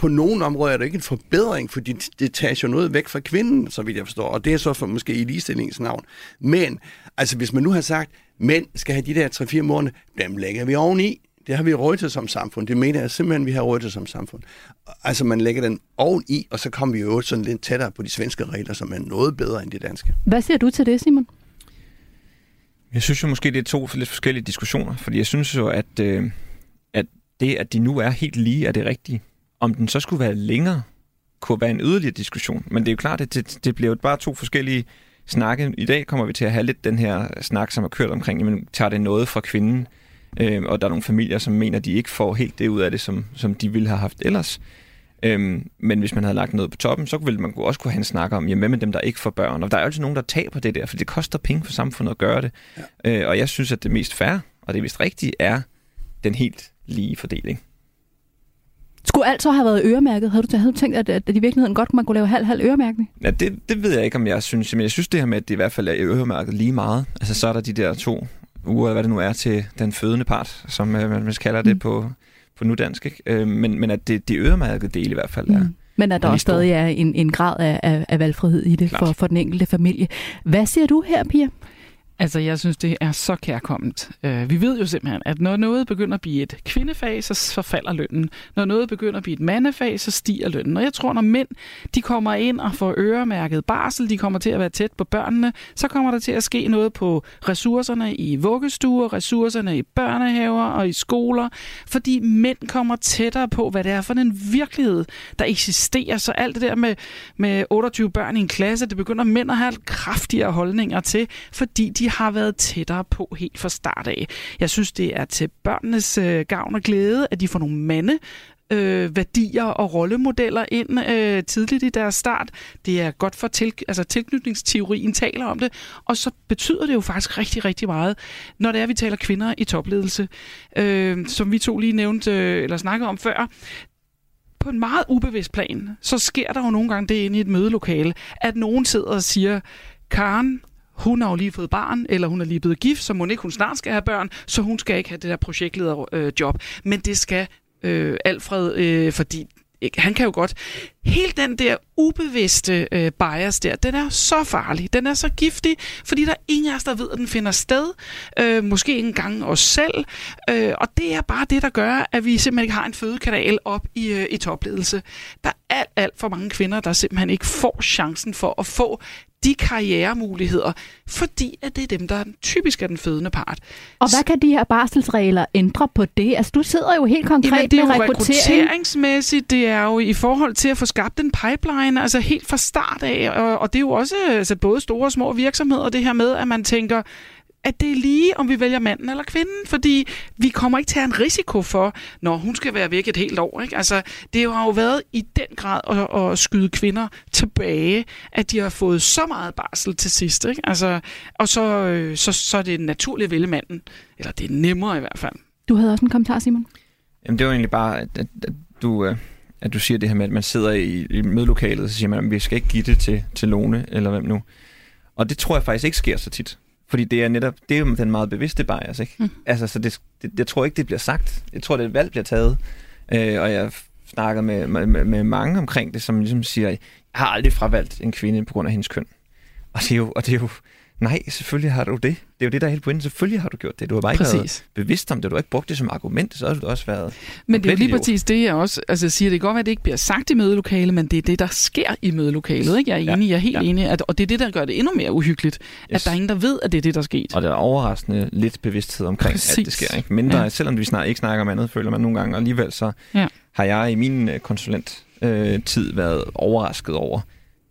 B: på nogle områder er det ikke en forbedring, fordi det tager jo noget væk fra kvinden, så vidt jeg forstår, og det er så for måske i ligestillingens navn. Men, altså hvis man nu har sagt, mænd skal have de der 3-4 måneder, dem lægger vi oveni. Det har vi råd til som samfund. Det mener jeg simpelthen, vi har råd til som samfund. Altså man lægger den oveni, og så kommer vi jo sådan lidt tættere på de svenske regler, som er noget bedre end de danske.
A: Hvad siger du til det, Simon?
D: Jeg synes jo måske, det er to lidt forskellige diskussioner, fordi jeg synes jo, at, øh, at det, at de nu er helt lige, er det rigtige. Om den så skulle være længere, kunne være en yderligere diskussion. Men det er jo klart, at det, det bliver jo bare to forskellige snakke. I dag kommer vi til at have lidt den her snak, som har kørt omkring, jamen tager det noget fra kvinden, øh, og der er nogle familier, som mener, de ikke får helt det ud af det, som, som de ville have haft ellers. Øhm, men hvis man havde lagt noget på toppen, så ville man også kunne have en snak om, jamen, med dem, der ikke får børn? Og der er altid nogen, der taber det der, for det koster penge for samfundet at gøre det. Ja. Øh, og jeg synes, at det mest fair, og det mest rigtige, er den helt lige fordeling.
A: Skulle alt så have været øremærket? Havde du, havde du tænkt, at, at i virkeligheden godt man kunne lave halv-halv øremærkning?
D: Ja, det, det ved jeg ikke, om jeg synes. Men jeg synes det her med, at det i hvert fald er øremærket lige meget. Altså så er der de der to uger, eller hvad det nu er, til den fødende part, som øh, man kalder det mm. på, på nudansk. Ikke? Øh, men, men at det, de øremærkede del i hvert fald er... Mm.
A: Men at der også stadig er en, en grad af, af, af valgfrihed i det for, for den enkelte familie. Hvad siger du her, Pia?
C: Altså, jeg synes, det er så kærkomment. Øh, vi ved jo simpelthen, at når noget begynder at blive et kvindefag, så forfalder lønnen. Når noget begynder at blive et mandefag, så stiger lønnen. Og jeg tror, når mænd de kommer ind og får øremærket barsel, de kommer til at være tæt på børnene, så kommer der til at ske noget på ressourcerne i vuggestuer, ressourcerne i børnehaver og i skoler, fordi mænd kommer tættere på, hvad det er for en virkelighed, der eksisterer. Så alt det der med, med 28 børn i en klasse, det begynder mænd at have kraftigere holdninger til, fordi de har været tættere på helt fra start af. Jeg synes, det er til børnenes øh, gavn og glæde, at de får nogle mande, øh, værdier og rollemodeller ind øh, tidligt i deres start. Det er godt for til, altså tilknytningsteorien taler om det, og så betyder det jo faktisk rigtig, rigtig meget, når det er, vi taler kvinder i topledelse. Øh, som vi to lige nævnte, øh, eller snakkede om før, på en meget ubevidst plan, så sker der jo nogle gange det inde i et mødelokale, at nogen sidder og siger, Karen, hun har jo lige fået barn, eller hun er lige blevet gift, så må ikke hun snart skal have børn, så hun skal ikke have det der projektlederjob. Øh, job. Men det skal øh, Alfred, øh, fordi ikke? Han kan jo godt... Helt den der ubevidste øh, bias der, den er så farlig. Den er så giftig, fordi der er ingen af os, der ved, at den finder sted. Øh, måske ikke engang os selv. Øh, og det er bare det, der gør, at vi simpelthen ikke har en fødekanal op i, øh, i topledelse. Der er alt, alt for mange kvinder, der simpelthen ikke får chancen for at få de karrieremuligheder, fordi at det er dem, der typisk er den fødende part.
A: Og hvad kan de her barselsregler ændre på det? Altså, du sidder jo helt konkret
C: Jamen, det er
A: med
C: jo
A: rekruttering.
C: rekrutteringsmæssigt, det er jo i forhold til at få skabt en pipeline, altså helt fra start af, og, og det er jo også altså både store og små virksomheder, det her med, at man tænker, at det er lige, om vi vælger manden eller kvinden, fordi vi kommer ikke til at have en risiko for, når hun skal være væk et helt år. Ikke? Altså, det har jo været i den grad at, at skyde kvinder tilbage, at de har fået så meget barsel til sidst. Ikke? Altså, og så, øh, så, så er det naturligt at vælge manden, eller det er nemmere i hvert fald.
A: Du havde også en kommentar, Simon.
D: Jamen, det var egentlig bare, at, at, at du... Øh at du siger det her med, at man sidder i, i mødelokalet, og så siger man, at vi skal ikke give det til, til Lone, eller hvem nu. Og det tror jeg faktisk ikke sker så tit. Fordi det er netop, det er jo den meget bevidste bias, ikke? Mm. Altså, så det, det, jeg tror ikke, det bliver sagt. Jeg tror, det valg bliver taget. Øh, og jeg snakker med, med, med mange omkring det, som ligesom siger, jeg har aldrig fravalgt en kvinde på grund af hendes køn. Og det er jo, og det er jo Nej, selvfølgelig har du det. Det er jo det, der er helt pointen. Selvfølgelig har du gjort det. Du har bare ikke været bevidst om det. Du har ikke brugt det som argument, så har du også været...
C: Men det er jo lige præcis det, jeg også altså, siger. Det kan godt være, at det ikke bliver sagt i mødelokalet, men det er det, der sker i mødelokalet. Ikke? Jeg er enig, ja. jeg er helt ja. enig. At, og det er det, der gør det endnu mere uhyggeligt. Yes. At der er ingen, der ved, at det er det, der er sket.
D: Og der er overraskende lidt bevidsthed omkring, præcis. at det sker. Ikke? Mindre, ja. selvom vi snart ikke snakker om andet, føler man nogle gange. Og alligevel så ja. har jeg i min øh, konsulent øh, tid været overrasket over,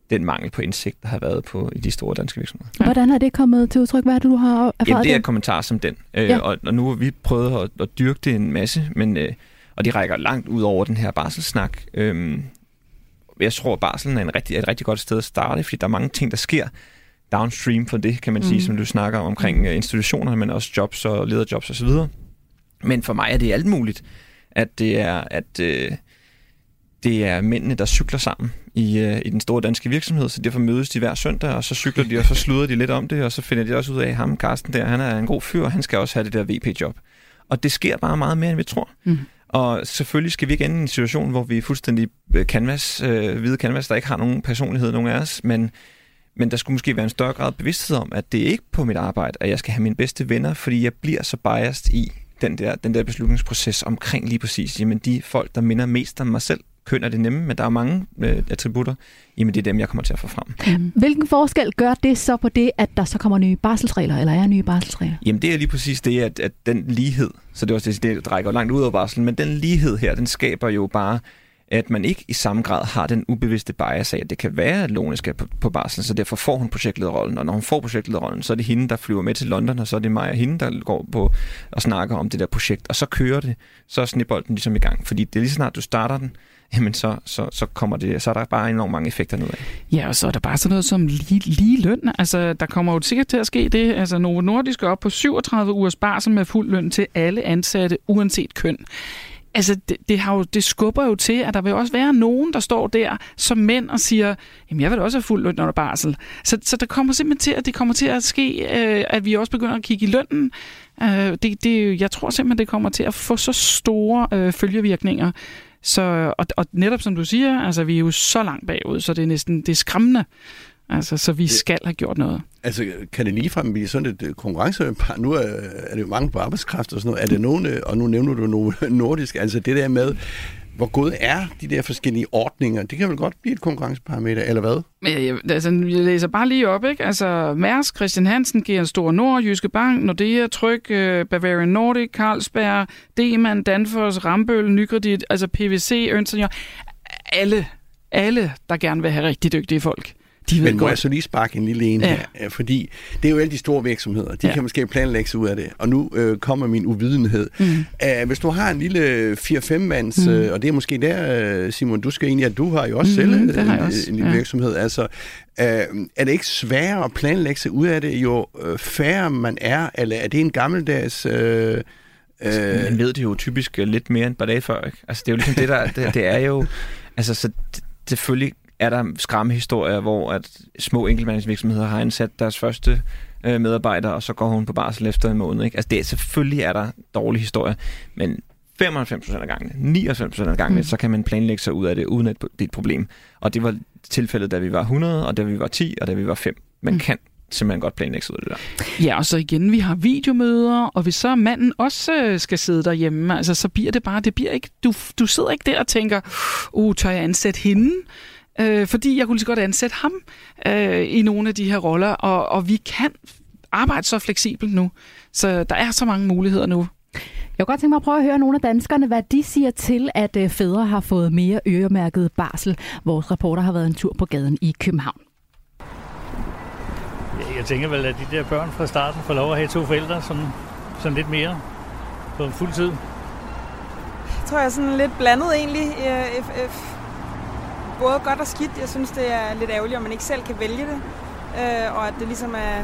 D: den mangel på indsigt, der har været på i de store danske virksomheder.
A: Ja. Hvordan er det kommet til udtryk? Hvad er det, du har erfaret?
D: Jamen, det er kommentar som den. Øh, ja. og, og nu har vi prøvet at, at dyrke det en masse, men, øh, og det rækker langt ud over den her barselssnak. Øh, jeg tror, at barselen er, en rigtig, er et rigtig godt sted at starte, fordi der er mange ting, der sker downstream for det, kan man sige, mm. som du snakker om, omkring øh, institutioner, men også jobs og lederjobs osv. Men for mig er det alt muligt, at det er, at... Øh, det er mændene, der cykler sammen i, øh, i den store danske virksomhed, så derfor mødes de hver søndag, og så cykler de, og så sluder de lidt om det, og så finder de også ud af, at ham, Carsten der, han er en god fyr, og han skal også have det der VP-job. Og det sker bare meget mere, end vi tror. Mm. Og selvfølgelig skal vi ikke ende i en situation, hvor vi er fuldstændig øh, canvas, øh, hvide canvas, der ikke har nogen personlighed, nogen af os, men, men der skulle måske være en større grad bevidsthed om, at det er ikke på mit arbejde, at jeg skal have mine bedste venner, fordi jeg bliver så biased i den der, den der beslutningsproces omkring lige præcis, jamen de folk, der minder mest om mig selv, køn er det nemme, men der er mange øh, attributter, jamen det er dem, jeg kommer til at få frem.
A: Mm. Hvilken forskel gør det så på det, at der så kommer nye barselsregler, eller er nye barselsregler?
D: Jamen det er lige præcis det, at, at den lighed, så det er også det, det rækker langt ud over barsel, men den lighed her, den skaber jo bare at man ikke i samme grad har den ubevidste bias af, at det kan være, at Lone skal på, på barsel, så derfor får hun projektlederrollen, og når hun får projektlederrollen, så er det hende, der flyver med til London, og så er det mig og hende, der går på og snakker om det der projekt, og så kører det, så er snibolden ligesom i gang, fordi det er lige snart du starter den, jamen så, så, så, kommer det, så er der bare enormt mange effekter nedad.
C: Ja, og så er der bare sådan noget som lige, lige løn. Altså, der kommer jo sikkert til at ske det. Altså, Novo Nordisk op på 37 ugers barsel med fuld løn til alle ansatte, uanset køn. Altså, det, det, har jo, det skubber jo til, at der vil også være nogen, der står der som mænd og siger, jamen jeg vil også have fuld løn under barsel. Så, så der kommer simpelthen til, at det kommer til at ske, øh, at vi også begynder at kigge i lønnen. Øh, det, det, jeg tror simpelthen, det kommer til at få så store øh, følgevirkninger, så, og, og netop som du siger, altså vi er jo så langt bagud, så det er næsten det er skræmmende. Altså, så vi skal have gjort noget.
B: Altså, kan det ligefrem blive sådan et øh, konkurrencepar? Nu er, er det jo mange på arbejdskraft og sådan noget. Er det nogen, øh, og nu nævner du noget nordisk, altså det der med, hvor gode er de der forskellige ordninger? Det kan vel godt blive et konkurrenceparameter, eller hvad?
C: Men jeg, altså, jeg læser bare lige op, ikke? Altså, Mærsk, Christian Hansen, giver stor Nord, Jyske Bank, Nordea, Tryg, øh, Bavarian Nordic, Carlsberg, Demand, Danfoss, Rambøl, Nykredit, altså PVC, Ernst Alle, alle, der gerne vil have rigtig dygtige folk.
B: De Men må godt. jeg så lige sparke en lille en ja. her? Fordi det er jo alle de store virksomheder. De ja. kan måske planlægge sig ud af det. Og nu øh, kommer min uvidenhed. Mm. Æh, hvis du har en lille 4-5-mands, mm. øh, og det er måske der, øh, Simon, du skal egentlig, at du har jo også mm, selv en, en lille ja. virksomhed. Altså, øh, er det ikke sværere at planlægge sig ud af det, jo øh, færre man er? Eller er det en gammeldags... Øh,
D: Øh... Man ved det jo typisk lidt mere end et par dage før. Ikke? Altså, det er jo ligesom det, der... Det, det er jo... Altså, så selvfølgelig er der skræmmehistorier, hvor at små enkeltmandsvirksomheder har ansat deres første øh, medarbejder, og så går hun på barsel efter en måned. Ikke? Altså det, selvfølgelig er der dårlige historier, men 95% af gangene, 99% af gangene, mm. så kan man planlægge sig ud af det, uden at det er et problem. Og det var tilfældet, da vi var 100, og da vi var 10, og da vi var 5. Man mm. kan simpelthen godt planlægge sig ud af det
C: der. Ja, og så igen, vi har videomøder, og hvis så manden også øh, skal sidde derhjemme, altså så bliver det bare, det bliver ikke, du, du sidder ikke der og tænker, uh, tør jeg ansætte hende? Øh, fordi jeg kunne lige så godt ansætte ham øh, i nogle af de her roller, og, og vi kan arbejde så fleksibelt nu. Så der er så mange muligheder nu.
A: Jeg kunne godt tænke mig at prøve at høre nogle af danskerne, hvad de siger til, at øh, fædre har fået mere øremærket barsel. Vores reporter har været en tur på gaden i København.
E: Jeg tænker vel, at de der børn fra starten får lov at have to forældre sådan, sådan lidt mere på fuld tid.
F: Jeg tror, jeg er sådan lidt blandet egentlig både godt og skidt. Jeg synes, det er lidt ærgerligt, at man ikke selv kan vælge det, øh, og at det ligesom er,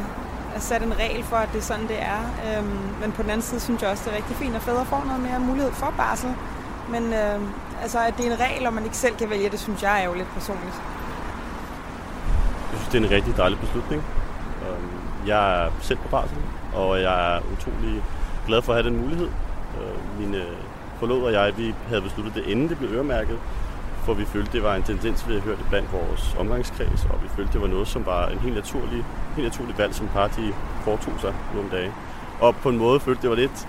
F: er sat en regel for, at det er sådan, det er. Øh, men på den anden side synes jeg også, det er rigtig fint, at fædre får noget mere mulighed for barsel. Men øh, altså, at det er en regel, og man ikke selv kan vælge det, synes jeg er ærgerligt lidt personligt.
G: Jeg synes, det er en rigtig dejlig beslutning. Øhm, jeg er selv på barsel, og jeg er utrolig glad for at have den mulighed. Øhm, mine forlod og jeg, vi havde besluttet det, inden det blev øremærket for vi følte, det var en tendens, vi havde hørt blandt vores omgangskreds, og vi følte, det var noget, som var en helt naturlig, helt naturlig valg, som par de foretog sig nogle dage. Og på en måde følte det var lidt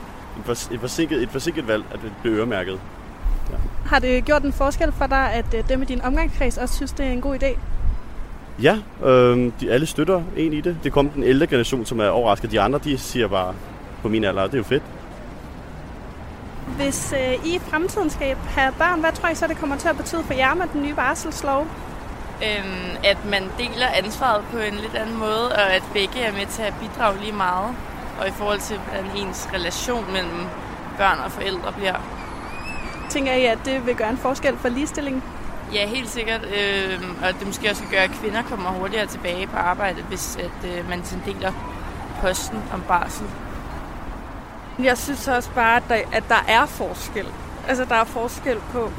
G: et forsinket, et forsinket valg, at det blev øremærket.
F: Ja. Har det gjort en forskel for dig, at øh, dem i din omgangskreds også synes, det er en god idé?
G: Ja, øh, de alle støtter en i det. Det kom den ældre generation, som er overrasket. De andre, de siger bare på min alder, det er jo fedt.
F: Hvis øh, I i fremtiden skal have børn, hvad tror I så, det kommer til at betyde for jer med den nye barselslov?
H: Øhm, at man deler ansvaret på en lidt anden måde, og at begge er med til at bidrage lige meget. Og i forhold til, hvordan ens relation mellem børn og forældre bliver.
F: Tænker I, at det vil gøre en forskel for ligestilling?
H: Ja, helt sikkert. Øh, og det måske også gøre, at kvinder kommer hurtigere tilbage på arbejdet, hvis at, øh, man deler posten om barsel.
F: Jeg synes også bare, at der, at der er forskel. Altså, der er forskel på...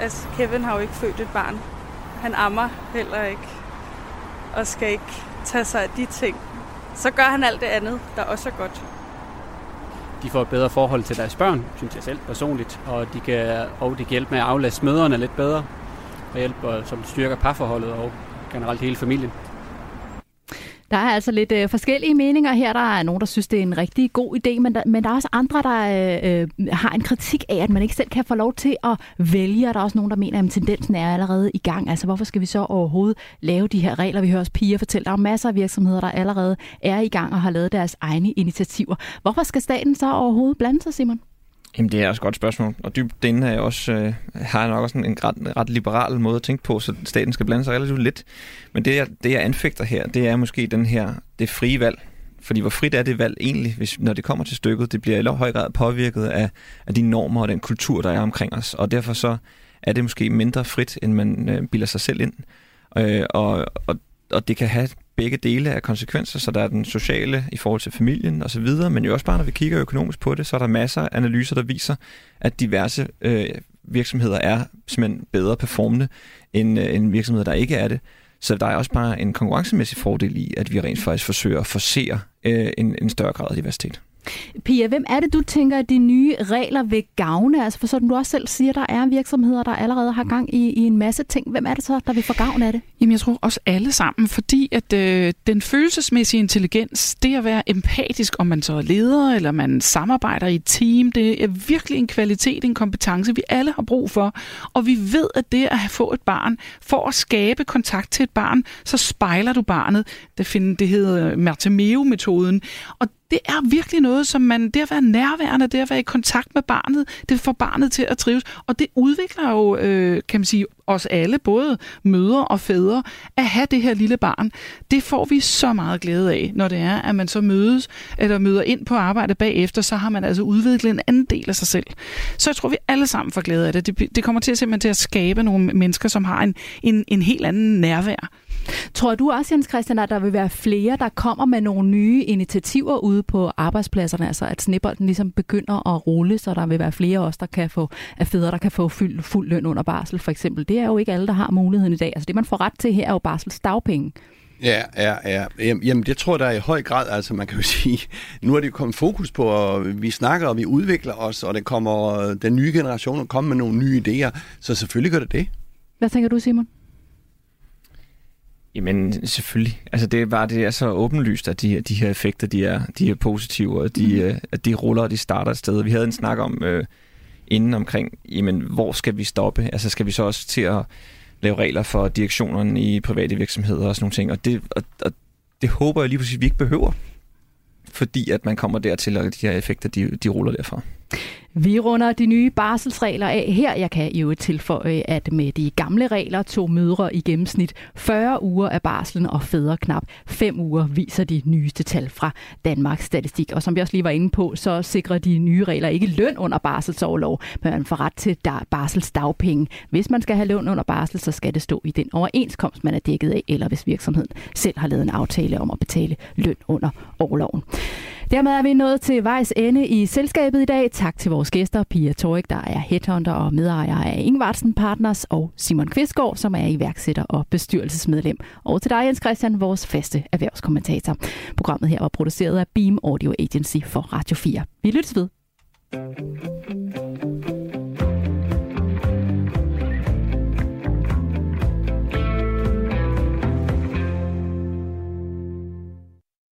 F: Altså, Kevin har jo ikke født et barn. Han ammer heller ikke. Og skal ikke tage sig af de ting. Så gør han alt det andet, der også er godt.
I: De får et bedre forhold til deres børn, synes jeg selv personligt. Og de kan, og de kan hjælpe med at aflaste møderne lidt bedre. Og hjælpe, som styrker parforholdet og generelt hele familien.
A: Der er altså lidt øh, forskellige meninger her. Der er nogen, der synes, det er en rigtig god idé, men der, men der er også andre, der øh, øh har en kritik af, at man ikke selv kan få lov til at vælge. Og der er også nogen, der mener, at tendensen er allerede i gang. Altså, hvorfor skal vi så overhovedet lave de her regler? Vi hører også piger fortælle, der er masser af virksomheder, der allerede er i gang og har lavet deres egne initiativer. Hvorfor skal staten så overhovedet blande sig, Simon?
D: Jamen, det er også et godt spørgsmål. Og dybt inde er jeg også, øh, har jeg nok også en ret, ret liberal måde at tænke på, så staten skal blande sig relativt lidt. Men det, jeg, det, jeg anfægter her, det er måske den her, det frie valg. Fordi hvor frit er det valg egentlig, hvis, når det kommer til stykket? Det bliver i høj grad påvirket af, af de normer og den kultur, der er omkring os. Og derfor så er det måske mindre frit, end man øh, bilder sig selv ind. Øh, og, og, og det kan have begge dele af konsekvenser, så der er den sociale i forhold til familien osv., men jo også bare, når vi kigger økonomisk på det, så er der masser af analyser, der viser, at diverse øh, virksomheder er simpelthen bedre performende end, øh, end virksomheder, der ikke er det. Så der er også bare en konkurrencemæssig fordel i, at vi rent faktisk forsøger at forsere øh, en, en større grad af diversitet.
A: Pia, hvem er det, du tænker, at de nye regler vil gavne? Altså for sådan du også selv siger, der er virksomheder, der allerede har gang i, i en masse ting. Hvem er det så, der vil få gavn af det?
C: Jamen jeg tror også alle sammen, fordi at øh, den følelsesmæssige intelligens, det at være empatisk, om man så er leder eller man samarbejder i et team, det er virkelig en kvalitet, en kompetence, vi alle har brug for. Og vi ved, at det at få et barn, for at skabe kontakt til et barn, så spejler du barnet. Det, finder, det hedder Mertemeo-metoden. Og det er virkelig noget, som man, det at være nærværende, det at være i kontakt med barnet, det får barnet til at trives. Og det udvikler jo, øh, kan man sige, os alle, både mødre og fædre, at have det her lille barn. Det får vi så meget glæde af, når det er, at man så mødes, eller møder ind på arbejde bagefter, så har man altså udviklet en anden del af sig selv. Så jeg tror, vi alle sammen får glæde af det. Det, det kommer til at simpelthen til at skabe nogle mennesker, som har en, en, en helt anden nærvær.
A: Tror du også, Jens Christian, at der vil være flere, der kommer med nogle nye initiativer ude på arbejdspladserne, altså at snibbolden ligesom begynder at rulle, så der vil være flere også, der kan få, af fædre, der kan få fuld, fuld løn under barsel, for eksempel. Det er jo ikke alle, der har muligheden i dag. Altså det, man får ret til her, er jo barsels dagpenge.
B: Ja, ja, ja. Jamen, det tror jeg, der er i høj grad, altså man kan jo [laughs] sige, nu er det kommet fokus på, og vi snakker, og vi udvikler os, og det kommer, den nye generation kommer med nogle nye idéer, så selvfølgelig gør det det.
A: Hvad tænker du, Simon?
D: Jamen selvfølgelig. Altså det er bare det er så åbenlyst, at de, de her effekter, de er, de er positive, og de, mm. at de ruller, og de starter et sted. Vi havde en snak om øh, inden omkring, jamen hvor skal vi stoppe? Altså skal vi så også til at lave regler for direktionerne i private virksomheder og sådan nogle ting. Og det, og, og det håber jeg lige præcis, at vi ikke behøver. Fordi at man kommer dertil, og de her effekter, de, de ruller derfra.
A: Vi runder de nye barselsregler af her. Jeg kan jo tilføje, at med de gamle regler tog mødre i gennemsnit 40 uger af barslen og fædre knap 5 uger, viser de nyeste tal fra Danmarks Statistik. Og som vi også lige var inde på, så sikrer de nye regler ikke løn under barselsoverlov, men man får ret til barselsdagpenge. Hvis man skal have løn under barsel, så skal det stå i den overenskomst, man er dækket af, eller hvis virksomheden selv har lavet en aftale om at betale løn under overloven. Dermed er vi nået til vejs ende i selskabet i dag. Tak til vores gæster, Pia Torik, der er headhunter og medejer af Ingvartsen Partners, og Simon Kvistgaard, som er iværksætter og bestyrelsesmedlem. Og til dig, Jens Christian, vores faste erhvervskommentator. Programmet her var produceret af Beam Audio Agency for Radio 4. Vi lyttes ved.